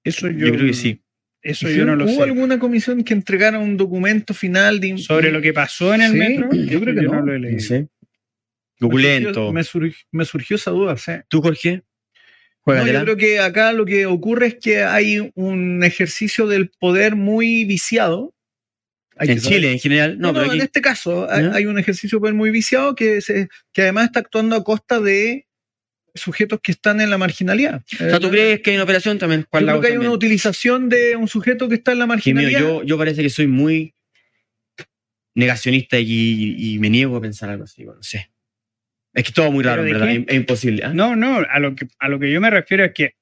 eso yo, Yo creo que sí. Eso yo no lo ¿Hubo sé. alguna comisión que entregara un documento final de Sobre lo que pasó en el Sí, metro, yo creo que no. lo he leído. sé. Me Truculento. surgió, me surg- me surgió esa duda. sí. ¿Tú, Jorge? No, yo creo que acá lo que ocurre es que hay un ejercicio del poder muy viciado. Hay en Chile, en general. No, No, pero no, aquí. en este caso hay, un ejercicio de poder muy viciado que, se, que además está actuando a costa de sujetos que están en la marginalidad. O sea, ¿tú crees que hay una operación también? Yo creo que hay también? una utilización de un sujeto que está en la mío, marginalidad. yo, yo parece que soy muy negacionista y, y me niego a pensar algo así. Bueno, no sé. Es que todo muy raro, ¿Pero en ¿verdad? Es, imposible. ¿ah? No, no, a lo, que, a lo que yo me refiero es que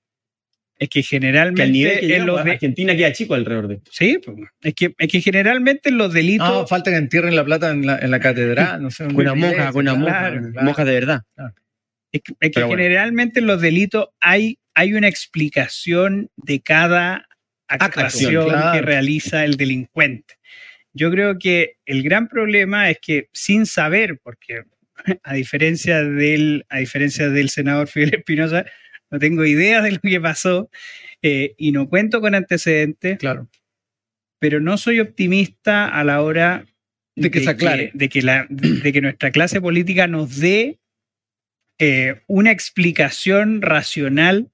es que que al generalmente nivel que en llegamos, los de- Argentina queda chico alrededor de esto. sí, es que, es que generalmente en los delitos No, falta que entierren la plata en la, en la catedral. No sé, Con una monja, con una claro. monja de verdad. Es que, es que Pero bueno. generalmente en los delitos hay, hay una explicación de cada actuación claro. que realiza el delincuente. Yo creo que el gran problema es que sin saber, porque a diferencia del, a diferencia del senador Fidel Espinosa, no tengo idea de lo que pasó eh, y no cuento con antecedentes, Claro. pero no soy optimista a la hora De que se aclare. de que, la, de que nuestra clase política nos dé eh, una explicación racional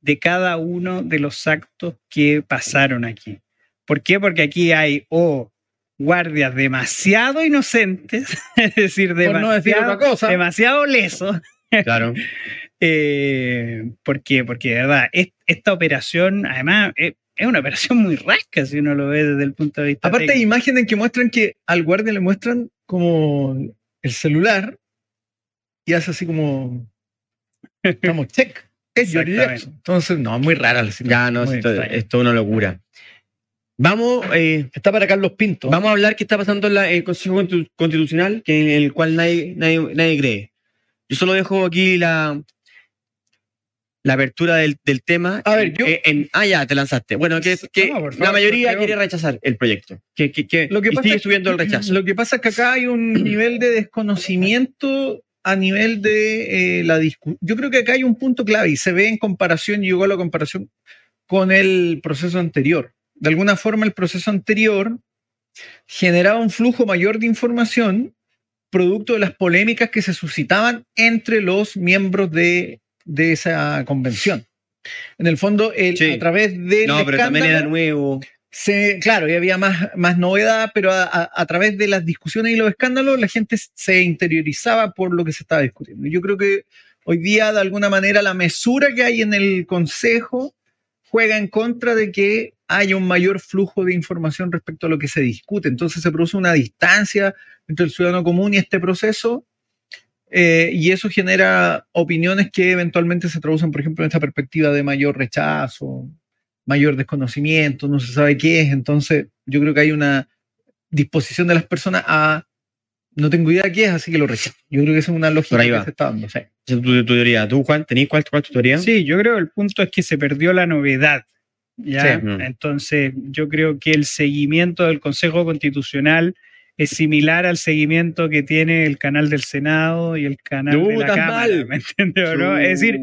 de cada uno de los actos que pasaron aquí. ¿Por qué? Porque aquí hay o guardias demasiado inocentes, es decir, Por no decir demasiado, otra cosa. demasiado lesos. Claro. Eh, ¿Por qué? Porque de verdad, es- esta operación, además, es, es una operación muy rasca si uno lo ve desde el punto de vista. Aparte hay imágenes que muestran que al guardia le muestran como el celular y hace así como estamos check. Es. Entonces, no, muy rara la situación. Ya, no, esto, es una locura. Vamos, eh, Está para Carlos Pinto. vamos a hablar qué está pasando en la- el Consejo Constitu- Constitucional, que en el cual nadie, nadie, nadie cree. Yo solo dejo aquí la, la apertura del, del tema. A ver, yo- Eh, en- ah, ya, te lanzaste. Bueno, que, que No, por la mayoría quiere rechazar el proyecto. Que, que, que, Lo que pasa sigue subiendo el rechazo. Lo que pasa es que acá hay un nivel de desconocimiento a nivel de eh, la discusión. Yo creo que acá hay un punto clave y se ve en comparación, llegó a la comparación con el proceso anterior. De alguna forma, el proceso anterior generaba un flujo mayor de información producto de las polémicas que se suscitaban entre los miembros de, de esa convención. En el fondo, el- Sí. a través del No, pero también era nuevo. se, claro, y había más, más novedad, pero a, a- a través de las discusiones y los escándalos, la gente se interiorizaba por lo que se estaba discutiendo. Yo creo que hoy día, de alguna manera, la mesura que hay en el Consejo juega en contra de que haya un mayor flujo de información respecto a lo que se discute. Entonces se produce una distancia entre el ciudadano común y este proceso. eh, y eso genera opiniones que eventualmente se traducen, por ejemplo, en esta perspectiva de mayor rechazo, mayor desconocimiento, no se sabe qué es. Entonces, yo creo que hay una disposición de las personas a no tengo idea qué es, así que lo rechazo. Yo creo que esa es una lógica Por ahí que va. se está dando. sí. Esa es tu, tu teoría. ¿Tú, Juan, tenés cuál, cuál tu teoría? Sí, yo creo que el punto es que se perdió la novedad. ¿Ya? Sí. Entonces, yo creo que el seguimiento del Consejo Constitucional es similar al seguimiento que tiene el canal del Senado y el canal de la Cámara. mal. ¿Me entiendes no? Es decir,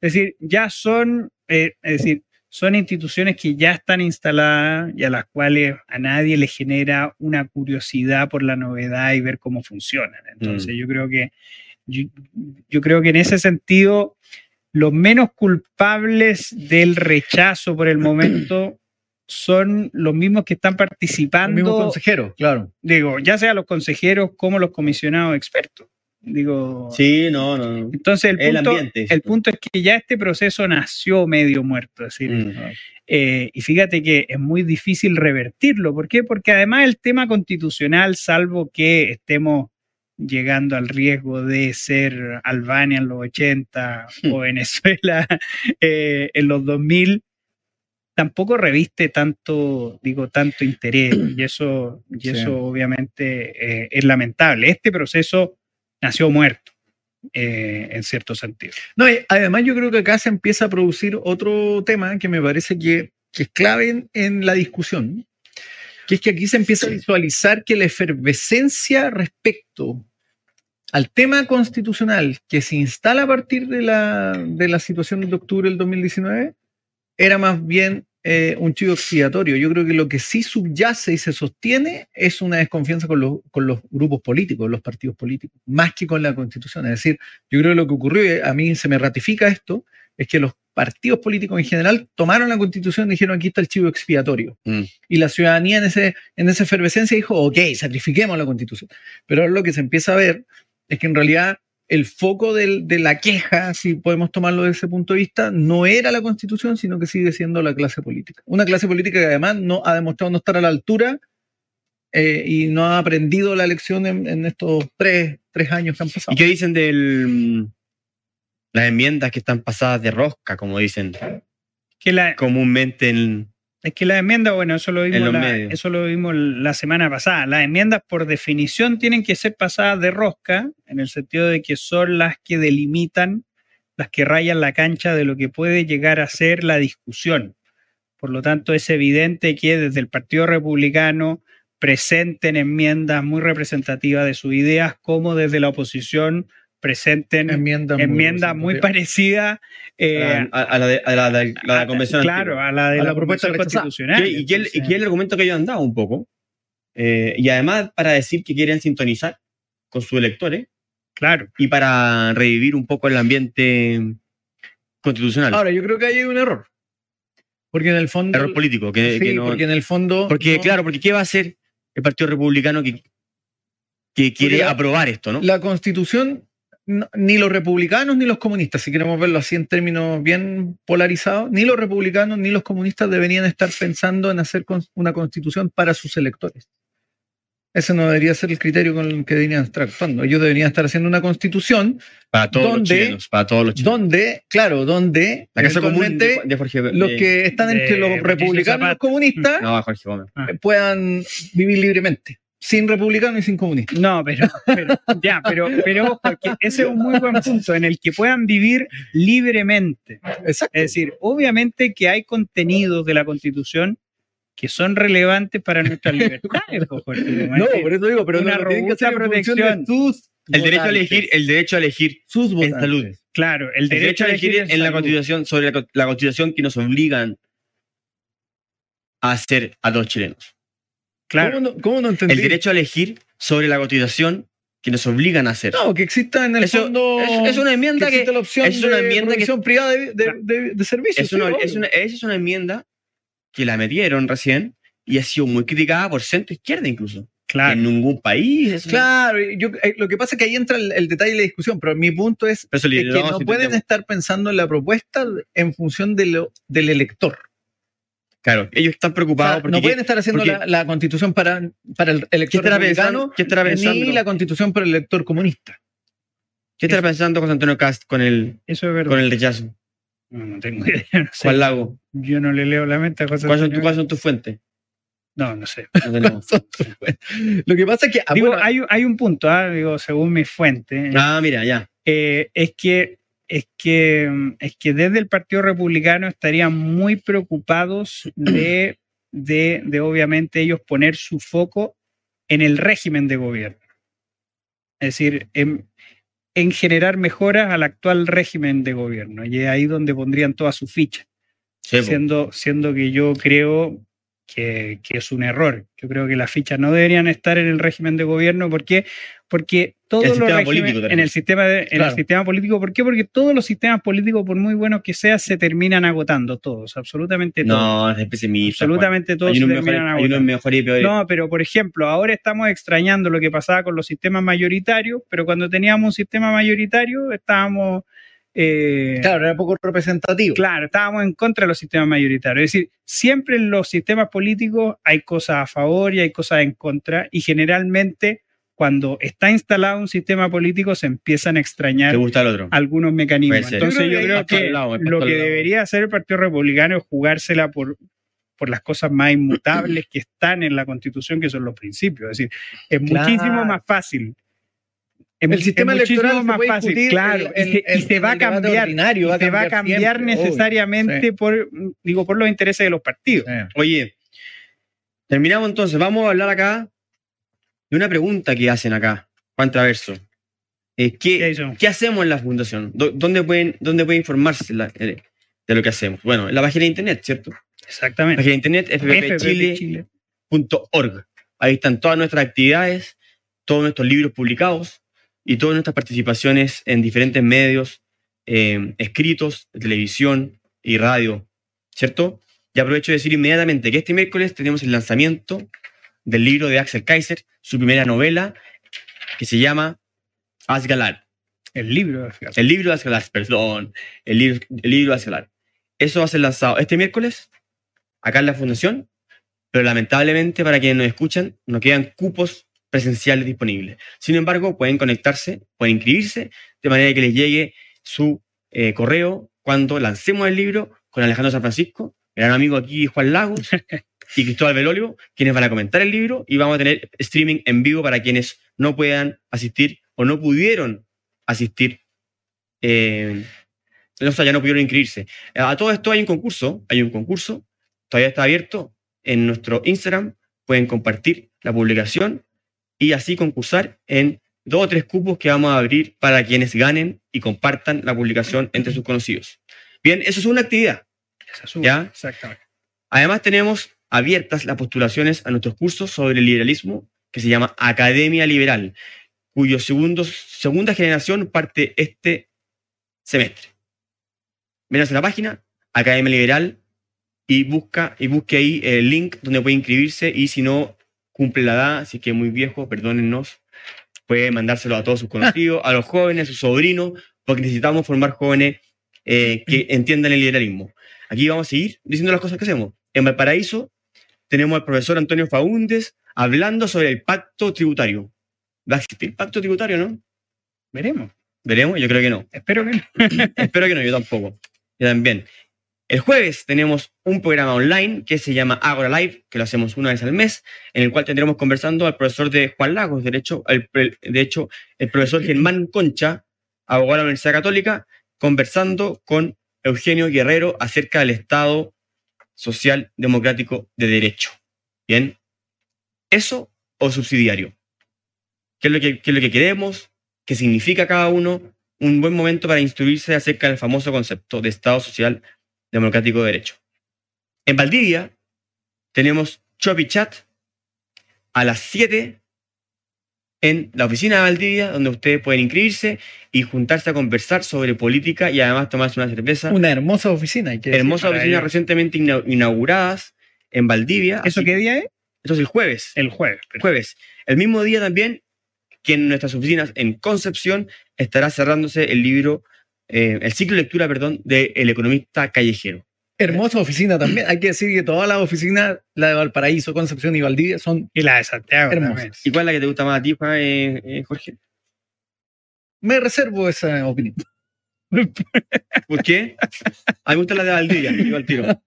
es decir, ya son, eh, es decir, son instituciones que ya están instaladas y a las cuales a nadie le genera una curiosidad por la novedad y ver cómo funcionan. Entonces, Mm. yo creo que yo, yo creo que en ese sentido, los menos culpables del rechazo por el momento son los mismos que están El mismo participando, consejero, claro. digo, ya sea los consejeros como los comisionados expertos. Digo, Sí, no, no. no. entonces el El punto, ambiente. el punto es que ya este proceso nació medio muerto. Es decir, Mm. eh, y fíjate que es muy difícil revertirlo. ¿Por qué? Porque además el tema constitucional, salvo que estemos llegando al riesgo de ser Albania en los 80 o Venezuela eh, en los 2000, tampoco reviste tanto, digo, tanto interés. Y eso, y Sí. eso obviamente eh, es lamentable. Este proceso nació muerto, eh, en cierto sentido. No, y además yo creo que acá se empieza a producir otro tema que me parece que, que es clave en, en la discusión, que es que aquí se empieza a visualizar que la efervescencia respecto al tema constitucional que se instala a partir de la, de la situación de octubre del 2019 era más bien eh, un chivo expiatorio. Yo creo que lo que sí subyace y se sostiene es una desconfianza con los, con los grupos políticos, los partidos políticos, más que con la constitución. Es decir, yo creo que lo que ocurrió, a mí se me ratifica esto, es que los partidos políticos en general tomaron la constitución y dijeron aquí está el chivo expiatorio. Mm. Y la ciudadanía en, ese, en esa efervescencia dijo, ok, sacrifiquemos la constitución. Pero ahora lo que se empieza a ver es que en realidad el foco del- de la queja, si podemos tomarlo desde ese punto de vista, no era la constitución, sino que sigue siendo la clase política. Una clase política que además no ha demostrado no estar a la altura eh, y no ha aprendido la lección en, en estos tres, tres años que han pasado. ¿Y qué dicen de las enmiendas que están pasadas de rosca, como dicen Que la, comúnmente en... Es que las enmiendas, bueno, eso lo, vimos la, eso lo vimos la semana pasada. Las enmiendas, por definición, tienen que ser pasadas de rosca, en el sentido de que son las que delimitan, las que rayan la cancha de lo que puede llegar a ser la discusión. Por lo tanto, es evidente que desde el Partido Republicano presenten enmiendas muy representativas de sus ideas, como desde la oposición presenten enmiendas enmiendas muy representativas. parecidas eh, a, a la de, a la de- la de la a- convención Claro, a la de la, propuesta constitucional. ¿Qué- y, qué, y Entonces, qué es el argumento que ellos han dado un poco? Eh, y además para decir que quieren sintonizar con sus electores Claro, y para revivir un poco el ambiente constitucional. Ahora, yo creo que ahí hay un error. Porque en el fondo... error político. Que, Sí, que no- porque en el fondo... porque, no- claro, porque ¿qué va a hacer el Partido Republicano que, que quiere aprobar esto, no? La constitución, no- ni los republicanos ni los comunistas, si queremos verlo así en términos bien polarizados, ni los republicanos ni los comunistas deberían estar pensando en hacer con- una constitución para sus electores. Ese no debería ser el criterio con el que deberían estar actuando. Ellos deberían estar haciendo una constitución para todos los ¿dónde- chilenos. Para todos los chilenos. donde, claro, donde La casa común de, eventualmente de Jorge los que están entre los republicanos y los comunistas No, Jorge. Ah. puedan vivir libremente, sin republicanos y sin comunistas. no, pero, pero- ya, pero, pero ojo, que ese es un muy buen punto en el que puedan vivir libremente. Exacto. Es decir, obviamente que hay contenidos de la Constitución que son relevantes para nuestras libertades. Jorge. No, por eso digo, pero Una no que en robusta de protección. sus El derecho a elegir, el derecho a elegir sus en votantes. salud. Claro, el El derecho a elegir en la constitución sobre la, co- la constitución que nos obligan a hacer a los chilenos. Claro, ¿Cómo no, cómo no entendí? El derecho a elegir sobre la constitución que nos obligan a hacer. No, que exista en el Eso- fondo. es, es una que enmienda que, exista la opción es una de enmienda que- provisión privada de, de, de- de servicios. es una, sí, es obvio. una- esa es una enmienda que la metieron recién y ha sido muy criticada por centro izquierda incluso. claro. En ningún país. es- Claro, yo, eh, lo que pasa es que ahí entra el, el detalle de la discusión, pero mi punto es eso que no pueden estar pensando en la propuesta en función de lo, del elector. Claro, ellos están O sea, preocupados porque no pueden estar haciendo porque- la, la constitución para, para el ¿qué elector estará republicano? ¿Qué estará pensando? ni la constitución para el elector comunista. ¿Qué estará pensando José Antonio Cast con el, Eso es verdad. con el rechazo? No, no tengo idea. No sé. Juan Lago, Yo no le leo la mente a José ¿cuáles son, cuáles son tus fuentes? No, no sé. No tenemos. Lo que pasa es que ah, Digo, bueno, hay, hay un punto, ah, digo, según mi fuente, Ah, mira, ya. eh, es que es que es que desde el Partido Republicano estarían muy preocupados de, de, de obviamente ellos poner su foco en el régimen de gobierno. Es decir, en, en generar mejoras al actual régimen de gobierno. Y es ahí donde pondrían toda su ficha. Sí, siendo, siendo que yo creo que, que es un error. Yo creo que las fichas no deberían estar en el régimen de gobierno. ¿Por qué? Porque todos El los regímenes- en el sistema de- en Claro. el sistema político, ¿por qué? Porque todos los sistemas políticos, por muy buenos que sean, se terminan agotando todos, absolutamente todos. No, es pesimista. absolutamente todos Hay se terminan hay agotando. mejores y peores. No, pero por ejemplo, ahora estamos extrañando lo que pasaba con los sistemas mayoritarios, pero cuando teníamos un sistema mayoritario estábamos, eh, Claro, era poco representativo. claro, estábamos en contra de los sistemas mayoritarios. Es decir, siempre en los sistemas políticos hay cosas a favor y hay cosas en contra, y generalmente cuando está instalado un sistema político se empiezan a extrañar Te gusta el otro. algunos mecanismos. Entonces Yo creo que creo lado, lo que debería hacer el Partido Republicano es jugársela por, por las cosas más inmutables que están en la Constitución, que son los principios. Es decir, es Claro. muchísimo más fácil. Es, El sistema es electoral se más fácil, discutir claro, en- y se, en- y se en va a el cambiar, se va a cambiar siempre, obvio. necesariamente Sí. por, digo, por los intereses de los partidos. Sí. Oye, terminamos entonces. Vamos a hablar acá de una pregunta que hacen acá, Juan Traverso. Eh, ¿qué, Jason. ¿Qué hacemos en la fundación? ¿Dó- ¿Dónde pueden, dónde pueden informarse la- eh, de lo que hacemos? Bueno, en la página de internet, ¿cierto? La Exactamente. página de internet, fppchile.org. Chile. Ahí están todas nuestras actividades, todos nuestros libros publicados y todas nuestras participaciones en diferentes medios eh, escritos, de televisión y radio, ¿cierto? Y aprovecho de decir inmediatamente que este miércoles tenemos el lanzamiento del libro de Axel Kaiser, su primera novela, que se llama Asgalar. El libro. fíjate. El libro de Asgalar, perdón. El libro, el libro de Asgalar. Eso va a ser lanzado este miércoles, acá en la Fundación, pero lamentablemente para quienes nos escuchan, no quedan cupos presenciales disponibles. Sin embargo, pueden conectarse, pueden inscribirse, de manera que les llegue su eh, correo cuando lancemos el libro con Alejandro San Francisco, gran amigo aquí Juan Lagos y Cristóbal Belolio, quienes van a comentar el libro y vamos a tener streaming en vivo para quienes no puedan asistir o no pudieron asistir. eh, o sea, ya no pudieron inscribirse. A todo esto hay un concurso, hay un concurso, todavía está abierto en nuestro Instagram, pueden compartir la publicación y así concursar en dos o tres cupos que vamos a abrir para quienes ganen y compartan la publicación entre sus conocidos. Bien, eso es una actividad. Esa es una- ¿Ya? Exactamente. Además tenemos abiertas las postulaciones a nuestros cursos sobre el liberalismo que se llama Academia Liberal, cuyo segundo, segunda generación parte este semestre. Ven a la página, Academia Liberal, y busca y busque ahí el link donde puede inscribirse y si no cumple la edad, así que muy viejo, perdónennos, puede mandárselo a todos sus conocidos, a los jóvenes, a sus sobrinos, porque necesitamos formar jóvenes eh, que entiendan el liberalismo. Aquí vamos a seguir diciendo las cosas que hacemos. En Valparaíso tenemos al profesor Antonio Faúndes hablando sobre el pacto tributario. ¿Va a existir pacto tributario, no? Veremos. Veremos, yo creo que no. Espero que no. Espero que no, yo tampoco. Yo también. El jueves tenemos un programa online que se llama Agora Live, que lo hacemos una vez al mes, en el cual tendremos conversando al profesor de Juan Lagos, de hecho, el, de hecho, el profesor Germán Concha, abogado de la Universidad Católica, conversando con Eugenio Guerrero acerca del Estado Social Democrático de Derecho. Bien, eso o subsidiario. ¿Qué es lo que, qué es lo que queremos? ¿Qué significa cada uno? Un buen momento para instruirse acerca del famoso concepto de Estado Social Democrático de Derecho. En Valdivia tenemos Choppy Chat a las 7 en la oficina de Valdivia, donde ustedes pueden inscribirse y juntarse a conversar sobre política y además tomarse una cerveza. Una hermosa oficina. Hay que decir. Hermosas para oficinas ello. recientemente ina- inauguradas en Valdivia. ¿Eso qué día es? Esto es el jueves. El jueves. jueves. El mismo día también que en nuestras oficinas en Concepción estará cerrándose el libro, eh, el ciclo de lectura, perdón, de El economista callejero. Hermosa oficina también. Hay que decir que todas las oficinas, la de Valparaíso, Concepción y Valdivia, son Y la de Santiago. Hermosas. ¿Y cuál es la que te gusta más a ti, eh, eh, Jorge? Me reservo esa opinión. ¿Por qué? A mí me gusta la de Valdivia, al tiro.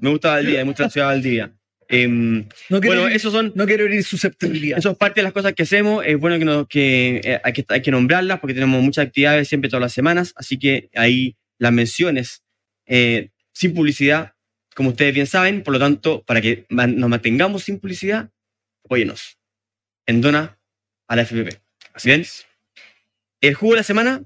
Me gusta Valdivia, me gusta la ciudad de Valdivia. Em, No quiero, bueno, son no quiero herir susceptibilidad. Eso es parte de las cosas que hacemos. Es bueno que, nos, que, eh, hay, que hay que nombrarlas porque tenemos muchas actividades siempre todas las semanas. Así que ahí las menciones eh, sin publicidad, como ustedes bien saben. Por lo tanto, para que nos mantengamos sin publicidad, óyenos. En dona a la FPP. Así bien. El jugo de la semana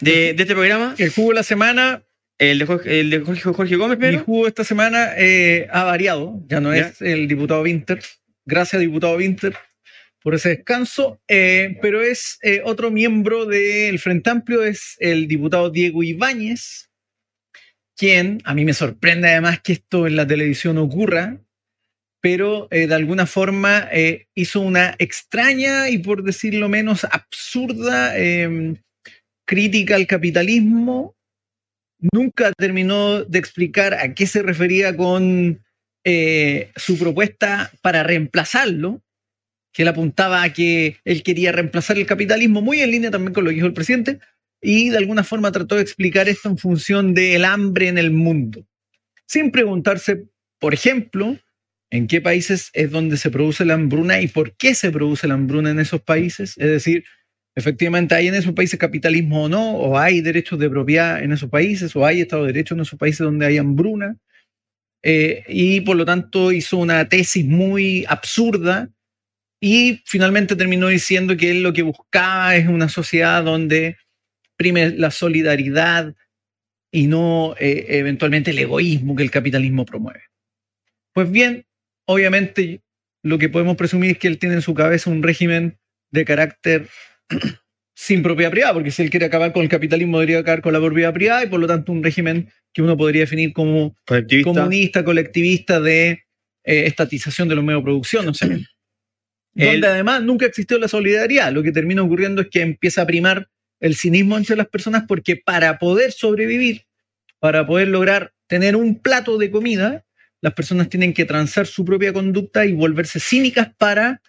de, de este programa. El jugo de la semana El de Jorge, el de Jorge, Jorge Gómez, Mi pero. jugo esta semana eh, ha variado, ya no Ya. es el diputado Winter. Gracias, diputado Winter, por ese descanso. eh, pero es eh, otro miembro del Frente Amplio, es el diputado Diego Ibáñez, quien a mí me sorprende además que esto en la televisión ocurra, pero eh, de alguna forma eh, hizo una extraña y por decirlo menos absurda eh, crítica al capitalismo nunca terminó de explicar a qué se refería con eh, su propuesta para reemplazarlo, que él apuntaba a que él quería reemplazar el capitalismo, muy en línea también con lo que dijo el presidente, y de alguna forma trató de explicar esto en función del hambre en el mundo, sin preguntarse, por ejemplo, en qué países es donde se produce la hambruna y por qué se produce la hambruna en esos países, es decir, efectivamente hay en esos países capitalismo o no, o hay derechos de propiedad en esos países, o hay Estado de Derecho en esos países donde hay hambruna. Eh, y por lo tanto hizo una tesis muy absurda y finalmente terminó diciendo que él lo que buscaba es una sociedad donde prime la solidaridad y no eh, eventualmente el egoísmo que el capitalismo promueve. Pues bien, obviamente lo que podemos presumir es que él tiene en su cabeza un régimen de carácter sin propiedad privada, porque si él quiere acabar con el capitalismo, debería acabar con la propiedad privada y por lo tanto un régimen que uno podría definir como Colectivista. comunista, colectivista de eh, estatización de los medios de producción, no sé. Él- Donde además nunca existió la solidaridad. Lo que termina ocurriendo es que empieza a primar el cinismo entre las personas porque para poder sobrevivir, para poder lograr tener un plato de comida, las personas tienen que transar su propia conducta y volverse cínicas para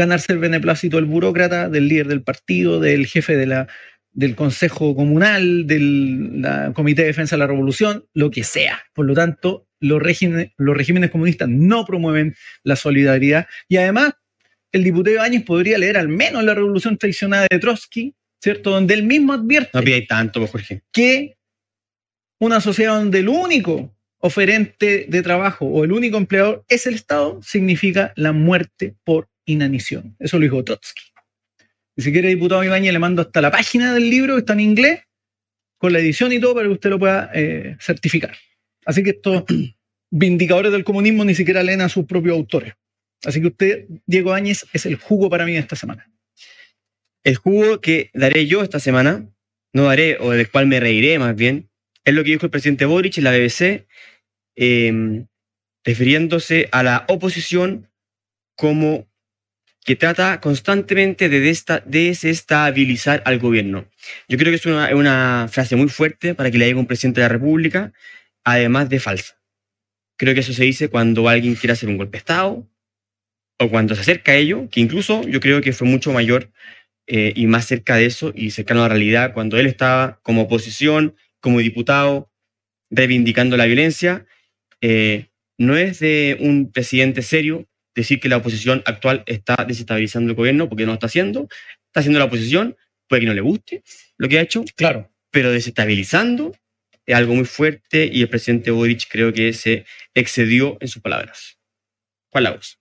ganarse el beneplácito del burócrata, del líder del partido, del jefe de la, del consejo comunal, del la comité de defensa de la revolución, lo que sea. Por lo tanto, los regímenes, los regímenes comunistas no promueven la solidaridad y además el diputado Ibáñez podría leer al menos la revolución traicionada de Trotsky, ¿cierto? Donde él mismo advierte No pidáis tanto, pues, Jorge. que una sociedad donde el único oferente de trabajo o el único empleador es el Estado, significa la muerte por inanición. Eso lo dijo Trotsky. Y si quiere, diputado Ibáñez, le mando hasta la página del libro, que está en inglés, con la edición y todo, para que usted lo pueda eh, certificar. Así que estos vindicadores del comunismo ni siquiera leen a sus propios autores. Así que usted, Diego Áñez, es el jugo para mí de esta semana. El jugo que daré yo esta semana, no daré, o del cual me reiré más bien, es lo que dijo el presidente Boric en la BBC, eh, refiriéndose a la oposición como que trata constantemente de desestabilizar al gobierno. Yo creo que es una, una frase muy fuerte para que le diga un presidente de la República, además de falsa. Creo que eso se dice cuando alguien quiere hacer un golpe de Estado o cuando se acerca a ello, que incluso yo creo que fue mucho mayor eh, y más cerca de eso y cercano a la realidad cuando él estaba como oposición, como diputado, reivindicando la violencia. Eh, no es de un presidente serio decir que la oposición actual está desestabilizando el gobierno porque no lo está haciendo. Está haciendo la oposición, puede que no le guste lo que ha hecho, Claro. pero desestabilizando es algo muy fuerte y el presidente Boric creo que se excedió en sus palabras. ¿Cuál la voz?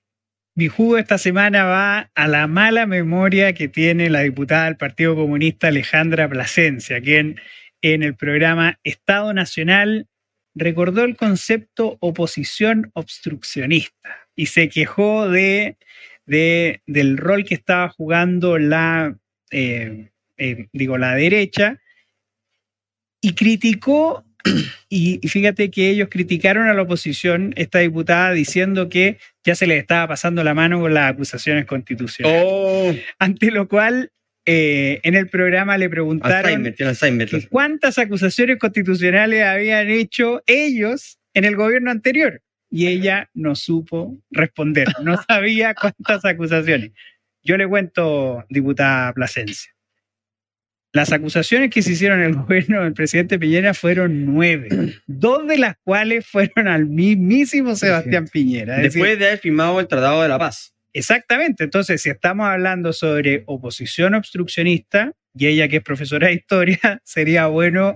Mi jugo esta semana va a la mala memoria que tiene la diputada del Partido Comunista Alejandra Plasencia, quien en el programa Estado Nacional recordó el concepto oposición obstruccionista y se quejó de, de- del rol que estaba jugando la, eh, eh, digo, la derecha y criticó, y, y fíjate que ellos criticaron a la oposición, esta diputada, diciendo que ya se les estaba pasando la mano con las acusaciones constitucionales. Oh, Ante lo cual, eh, en el programa le preguntaron que cuántas acusaciones constitucionales habían hecho ellos en el gobierno anterior. Y ella no supo responder, no sabía cuántas acusaciones. Yo le cuento, diputada Plasencia. Las acusaciones que se hicieron en el gobierno del presidente Piñera fueron nueve, dos de las cuales fueron al mismísimo Sebastián Piñera. Decir, Después de haber firmado el Tratado de la Paz. Exactamente. Entonces, si estamos hablando sobre oposición obstruccionista, y ella que es profesora de historia, sería bueno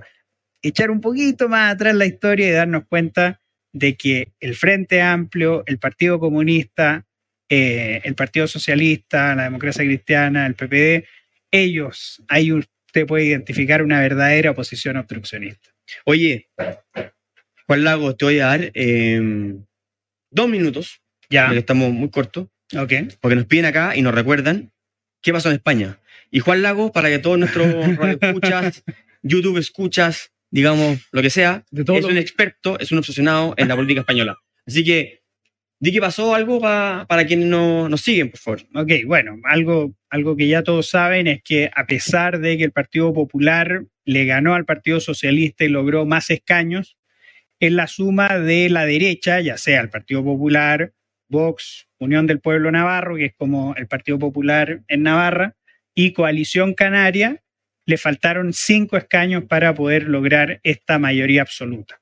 echar un poquito más atrás la historia y darnos cuenta de que el Frente Amplio, el Partido Comunista, eh, el Partido Socialista, la Democracia Cristiana, el PPD, ellos, ahí usted puede identificar una verdadera oposición obstruccionista. Oye, Juan Lago, te voy a dar eh, dos minutos, Ya, porque estamos muy cortos, ok. porque nos piden acá y nos recuerdan qué pasó en España. Y Juan Lago, para que todos nuestros escuchas, YouTube escuchas, digamos, lo que sea, De todo es lo- un experto, es un obsesionado en la política española. Así que, di que pasó algo pa- para quienes no, nos siguen, por favor. Ok, bueno, algo, algo que ya todos saben es que a pesar de que el Partido Popular le ganó al Partido Socialista y logró más escaños, es la suma de la derecha, ya sea el Partido Popular, Vox, Unión del Pueblo Navarro, que es como el Partido Popular en Navarra, y Coalición Canaria, le faltaron cinco escaños para poder lograr esta mayoría absoluta.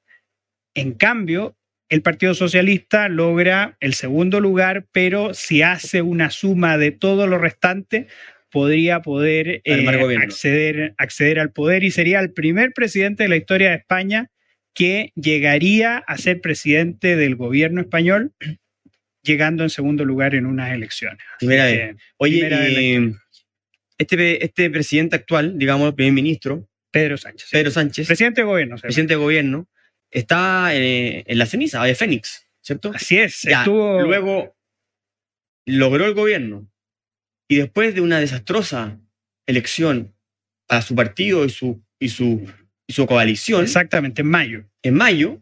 En cambio, el Partido Socialista logra el segundo lugar, pero si hace una suma de todo lo restante, podría poder eh, acceder, acceder al poder y sería el primer presidente de la historia de España que llegaría a ser presidente del gobierno español, llegando en segundo lugar en unas elecciones. Primera vez. Oye, primera vez este, este presidente actual, digamos, el primer ministro, Pedro Sánchez. Pedro Sánchez, Presidente de gobierno. llama. presidente de gobierno, está eh, en la ceniza de Fénix, ¿cierto? Así es. Ya, estuvo, Luego logró el gobierno y después de una desastrosa elección para su partido y su, y su, y su coalición, Exactamente, en mayo. en mayo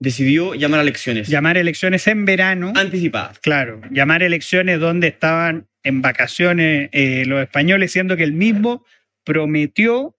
decidió llamar a elecciones Llamar elecciones en verano. anticipadas. Claro, llamar elecciones donde estaban en vacaciones eh, los españoles, siendo que él mismo prometió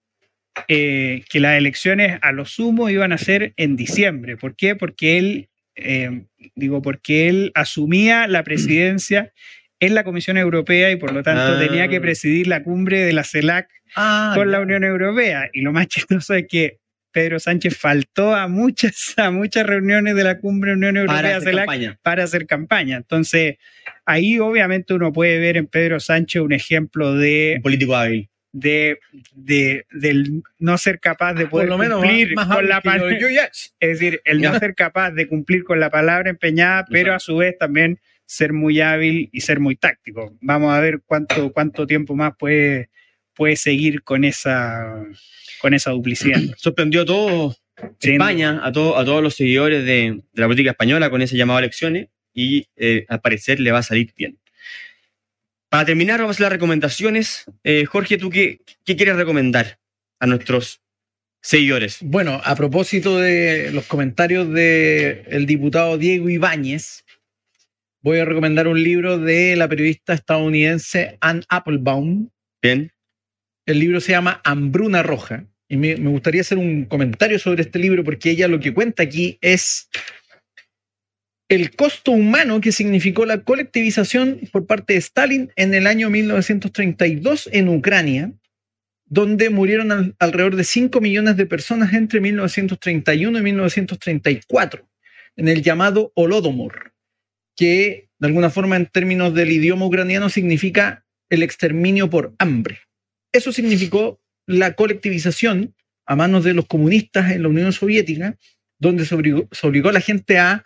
eh, que las elecciones a lo sumo iban a ser en diciembre. ¿Por qué? Porque él, eh, digo, porque él asumía la presidencia en la Comisión Europea y por lo tanto Ah. tenía que presidir la cumbre de la CELAC Ah, con la. Unión Europea. Y lo más chistoso es que Pedro Sánchez faltó a muchas, a muchas reuniones de la cumbre Unión Para Europea hacer CELAC campaña. para hacer campaña. Entonces, ahí obviamente uno puede ver en Pedro Sánchez un ejemplo Un de, político hábil. de, de- del no ser capaz de Por poder lo menos cumplir más con la palabra. Es decir, el no ser capaz de cumplir con la palabra empeñada, pero a su vez también ser muy hábil y ser muy táctico. Vamos a ver cuánto, cuánto tiempo más puede, puede seguir con esa, con esa duplicidad. Sorprendió a todo Sin España, a, todo- a todos los seguidores de, de la política española con ese llamado a elecciones y eh, al parecer le va a salir bien. Para terminar, vamos a hacer las recomendaciones. Eh, Jorge, ¿tú qué, qué quieres recomendar a nuestros seguidores? Bueno, a propósito de los comentarios del diputado Diego Ibáñez, voy a recomendar un libro de la periodista estadounidense Ann Applebaum. Bien. El libro se llama Hambruna Roja. Y me, gustaría hacer un comentario sobre este libro porque ella lo que cuenta aquí es el costo humano que significó la colectivización por parte de Stalin en el año 1932 en Ucrania, donde murieron al- alrededor de 5 millones de personas entre 1931 y 1934, en el llamado Holodomor, que de alguna forma en términos del idioma ucraniano significa el exterminio por hambre. Eso significó la colectivización a manos de los comunistas en la Unión Soviética, donde se obligó, a la gente a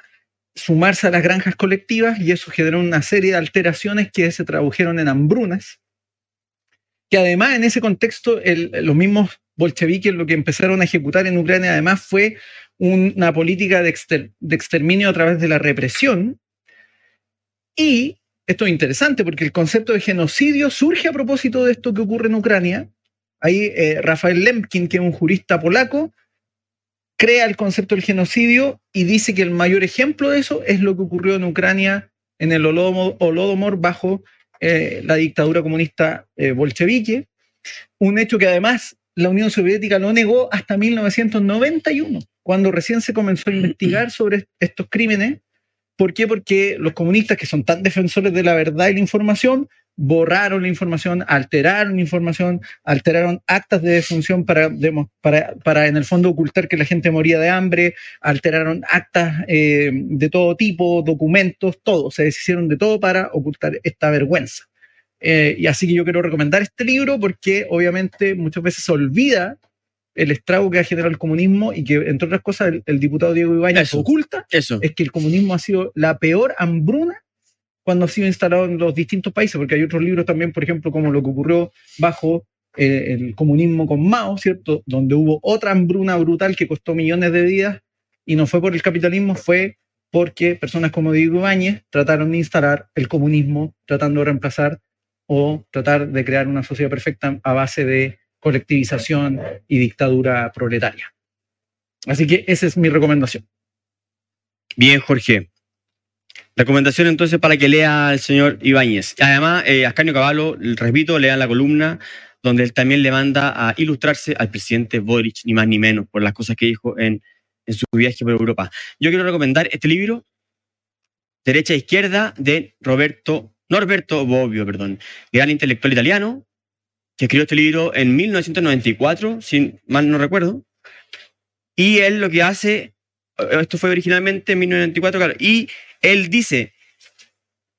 sumarse a las granjas colectivas y eso generó una serie de alteraciones que se tradujeron en hambrunas, que además en ese contexto los mismos bolcheviques lo que empezaron a ejecutar en Ucrania además fue un- una política de, de exterminio a través de la represión y esto es interesante porque el concepto de genocidio surge a propósito de esto que ocurre en Ucrania. Ahí eh, Rafael Lemkin, que es un jurista polaco, crea el concepto del genocidio y dice que el mayor ejemplo de eso es lo que ocurrió en Ucrania en el Holodomor, bajo eh, la dictadura comunista eh, bolchevique. Un hecho que además la Unión Soviética lo negó hasta 1991, cuando recién se comenzó a investigar sobre estos crímenes ¿Por qué? Porque los comunistas, que son tan defensores de la verdad y la información, borraron la información, alteraron la información, alteraron actas de defunción para, en el fondo ocultar que la gente moría de hambre, alteraron actas eh, de todo tipo, documentos, todo, se deshicieron de todo para ocultar esta vergüenza. Eh, y así que yo quiero recomendar este libro porque obviamente muchas veces se olvida el estrago que ha generado el comunismo y que, entre otras cosas, el, el diputado Diego Ibáñez oculta Eso. es que el comunismo ha sido la peor hambruna cuando ha sido instalado en los distintos países, porque hay otros libros también, por ejemplo, como lo que ocurrió bajo eh, el comunismo con Mao, ¿cierto? Donde hubo otra hambruna brutal que costó millones de vidas y no fue por el capitalismo, fue porque personas como Diego Ibáñez trataron de instalar el comunismo tratando de reemplazar o tratar de crear una sociedad perfecta a base de colectivización y dictadura proletaria. Así que esa es mi recomendación. Bien, Jorge. Recomendación entonces para que lea el señor Ibáñez. Además, eh, Ascanio Caballo, repito, lean la columna donde él también le manda a ilustrarse al presidente Boric, ni más ni menos, por las cosas que dijo en, en su viaje por Europa. Yo quiero recomendar este libro, Derecha e Izquierda, de Roberto, Norberto Bobbio, perdón, gran intelectual italiano, que escribió este libro en 1994, si mal no recuerdo. Y él lo que hace, esto fue originalmente en 1994, claro, y él dice,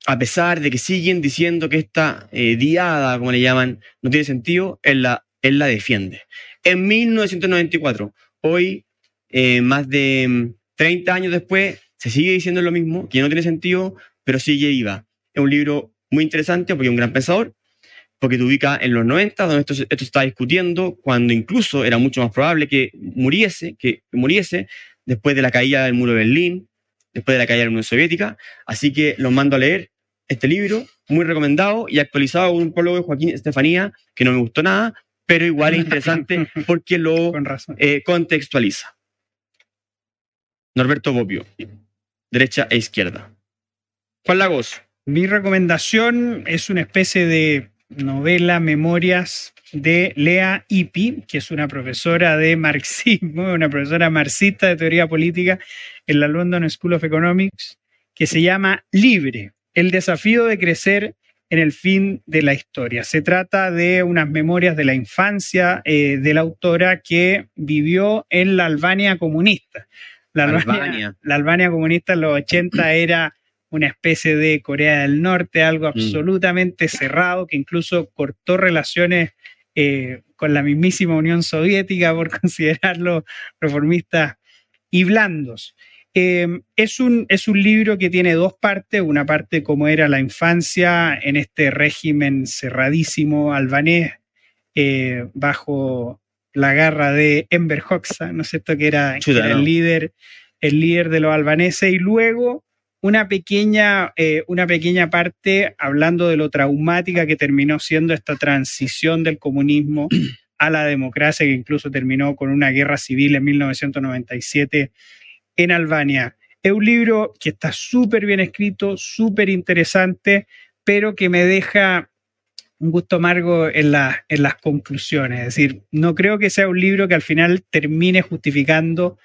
a pesar de que siguen diciendo que esta eh, diada, como le llaman, no tiene sentido, él la, él la defiende. En 1994, hoy, eh, más de 30 mm, años después, se sigue diciendo lo mismo, que no tiene sentido, pero sigue viva. Es un libro muy interesante porque es un gran pensador, porque te ubica en los 90, donde esto, esto se está discutiendo, cuando incluso era mucho más probable que muriese, que muriese después de la caída del muro de Berlín, después de la caída de la Unión Soviética. Así que los mando a leer este libro, muy recomendado y actualizado con un prólogo de Joaquín Estefanía, que no me gustó nada, pero igual es interesante porque lo eh, contextualiza. Norberto Bobbio, derecha e izquierda. Juan Lagos. Mi recomendación es una especie de novela, memorias de Lea Ipi, que es una profesora de marxismo, una profesora marxista de teoría política en la London School of Economics, que se llama Libre, el desafío de crecer en el fin de la historia. Se trata de unas memorias de la infancia eh, de la autora que vivió en la Albania comunista. La Albania, la Albania comunista en los 80 era una especie de Corea del Norte, algo mm. absolutamente cerrado, que incluso cortó relaciones eh, con la mismísima Unión Soviética por considerarlo reformistas y blandos. Em, es, un, es un libro que tiene dos partes, una parte como era la infancia en este régimen cerradísimo albanés eh, bajo la garra de Enver Hoxha, ¿no es cierto? Que era, el, líder, el líder de los albaneses, y luego una pequeña, eh, una pequeña parte hablando de lo traumática que terminó siendo esta transición del comunismo a la democracia, que incluso terminó con una guerra civil en 1997 en Albania. Es un libro que está súper bien escrito, súper interesante, pero que me deja un gusto amargo en, en las conclusiones. Es decir, no creo que sea un libro que al final termine justificando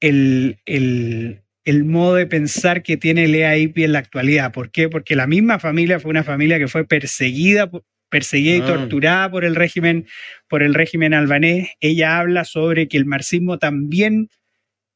el, modo de pensar que tiene Lea Ipi en la actualidad. ¿Por qué? Porque la misma familia fue una familia que fue perseguida, perseguida y ah. torturada por el régimen, por el régimen albanés. Ella habla sobre que el marxismo también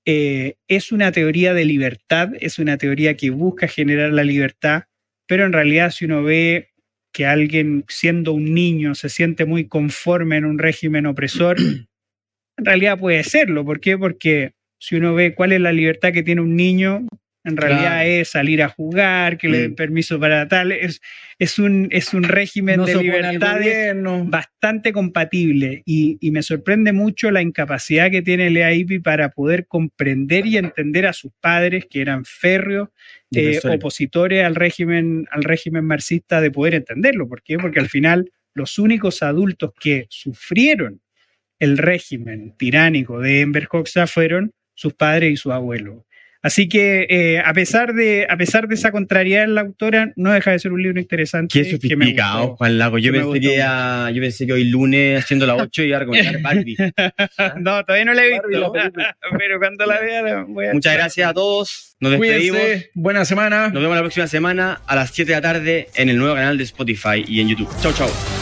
eh, es una teoría de libertad, es una teoría que busca generar la libertad, pero en realidad si uno ve que alguien siendo un niño se siente muy conforme en un régimen opresor, en realidad puede serlo. ¿Por qué? Porque si uno ve cuál es la libertad que tiene un niño, en realidad es salir a jugar, que le den permiso para tal. Es, es, un, es un régimen de libertades bastante compatible y, me sorprende mucho la incapacidad que tiene Lea Ipi para poder comprender y entender a sus padres, que eran férreos, eh, opositores al régimen, al régimen marxista, de poder entenderlo. ¿Por qué? Porque al final los únicos adultos que sufrieron el régimen tiránico de Enver Hoxha fueron sus padres y sus abuelos. Así que eh, a, pesar de, a pesar de esa contrariedad en la autora, no deja de ser un libro interesante. Qué sofisticado, Juan Lago. Yo pensé, que yo pensé que hoy lunes haciendo la 8 iba a recomendar Barbie. no, todavía no la he visto. pero cuando la vea voy a... Muchas gracias a todos. Nos despedimos. Buena semana. Nos vemos la próxima semana a las 7 de la tarde en el nuevo canal de Spotify y en YouTube. Chau, chau.